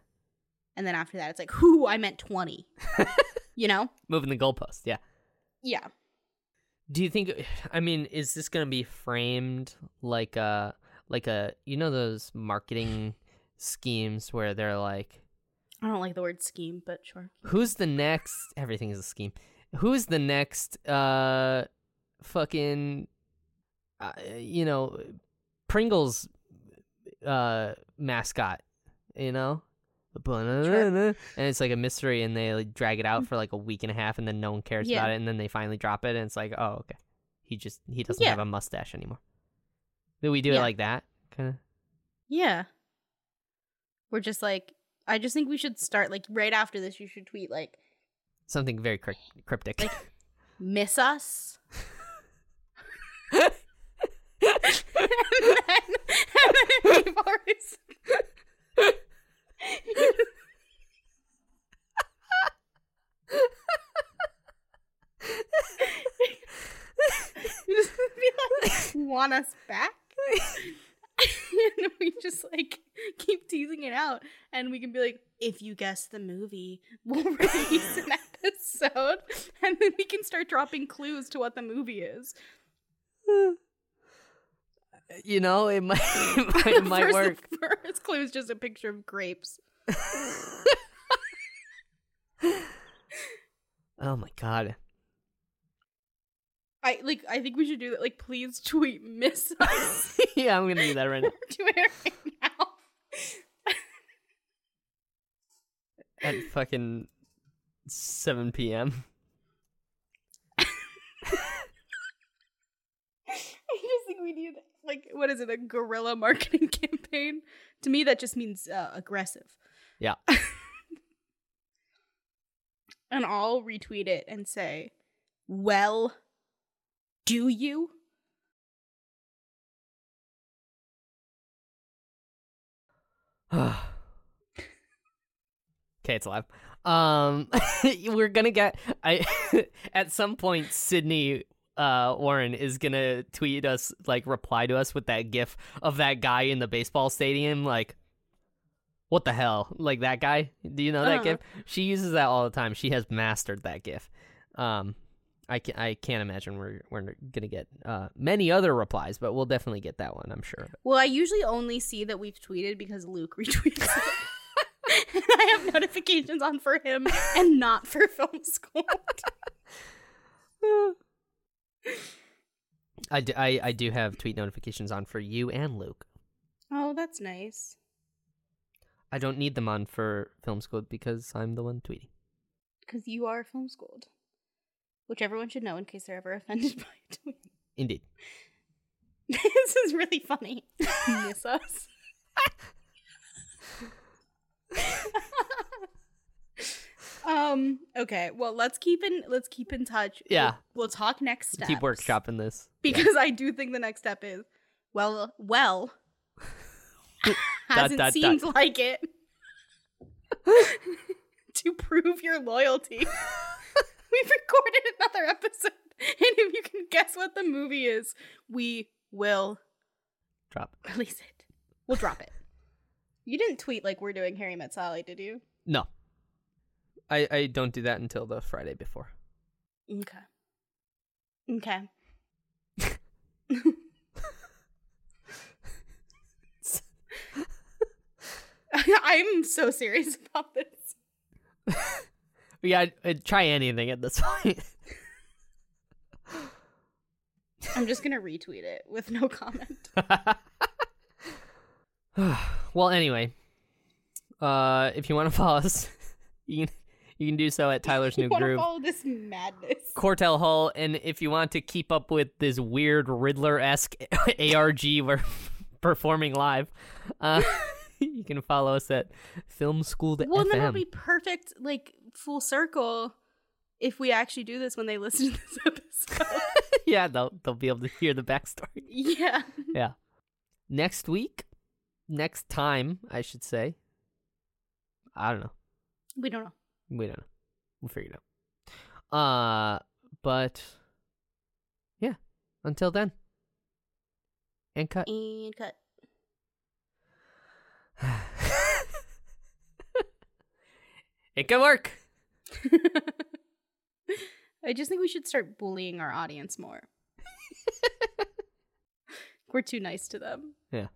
And then after that it's like, whoo, I meant twenty. (laughs) you know? Moving the goalpost. Yeah. Yeah. Do you think? (sighs) I mean, is this gonna be framed like a like a you know those marketing schemes where they're like, I don't like the word scheme, but sure. who's the next? Everything is a scheme. Who's the next? Uh, fucking, uh, you know, Pringles, uh, mascot. You know. And it's like a mystery, and they like, drag it out mm. for like a week and a half, and then no one cares Yeah. about it, and then they finally drop it, and it's like, oh, okay, he just he doesn't Yeah. have a mustache anymore. Do we do it like that? Kind of. Yeah. We're just like I just think we should start like right after this you should tweet like Something very cryp- cryptic. (laughs) miss us. (laughs) (laughs) and then, and then people are s- You just like, want us back? and we just like keep teasing it out. And we can be like if you guess the movie we'll (laughs) release an episode. And then we can start dropping clues to what the movie is you know, it might (laughs) it (laughs) might, it might first, work. (laughs) first clue is just a picture of grapes oh my god. i like i think we should do that like please tweet miss us yeah, I'm gonna do that right now. do it right now At fucking 7 p.m. i just think we need like what is it a guerrilla (laughs) marketing campaign to me that just means uh, aggressive Yeah. (laughs) and I'll retweet it and say, "Well, do you?" (sighs) okay, it's live. Um, (laughs) we're gonna get. I at some point, Sydney uh Warren is gonna tweet us, like, reply to us with that gif of that guy in the baseball stadium, like. What the hell? Like that guy? Do you know that Uh-huh. gif? She uses that all the time. She has mastered that gif. Um, I can I can't imagine we're we're gonna get uh many other replies, but we'll definitely get that one. I'm sure. Well, I usually only see that we've tweeted because Luke (laughs) retweets and I have notifications on for him and not for (laughs) film school. (laughs) I do, I, I do have tweet notifications on for you and Luke. oh, that's nice. I don't need them on for film school because I'm the one tweeting. Because you are film schooled. Which everyone should know in case they're ever (laughs) offended by a tweet. Indeed. (laughs) this is really funny. (laughs) Miss us. Um. Okay. Well, let's keep in. Let's keep in touch. Yeah. We'll, we'll talk next step. Keep workshopping this. because I do think the next step is well, well. (laughs) (laughs) hasn't dot, seemed like it. (laughs) to prove your loyalty, we've recorded another episode, and if you can guess what the movie is, we will Drop. release it. We'll drop it. You didn't tweet like we're doing Harry Met Sally, did you? No. I, I don't do that until the Friday before. Okay. Okay. (laughs) (laughs) I'm so serious about this. (laughs) Yeah, uh, try anything at this point. I'm just gonna retweet it with no comment. well, anyway, uh, if you want to follow us, you can you can do so at Tyler's (laughs) New want to Groove, follow this madness? Cortel Hall, and if you want to keep up with this weird Riddler esque ARG (laughs) we're (laughs) performing live, uh, you can follow us at Film School to Well, FM. then it'll be perfect, like full circle, if we actually do this when they listen to this episode. yeah, they'll they'll be able to hear the backstory. yeah. Yeah. Next week, next time, I should say. I don't know. We don't know. We don't know. We'll figure it out. Uh, but yeah. Until then. And cut. And cut. (laughs) it can work. (laughs) I just think we should start bullying our audience more. (laughs) We're too nice to them. Yeah.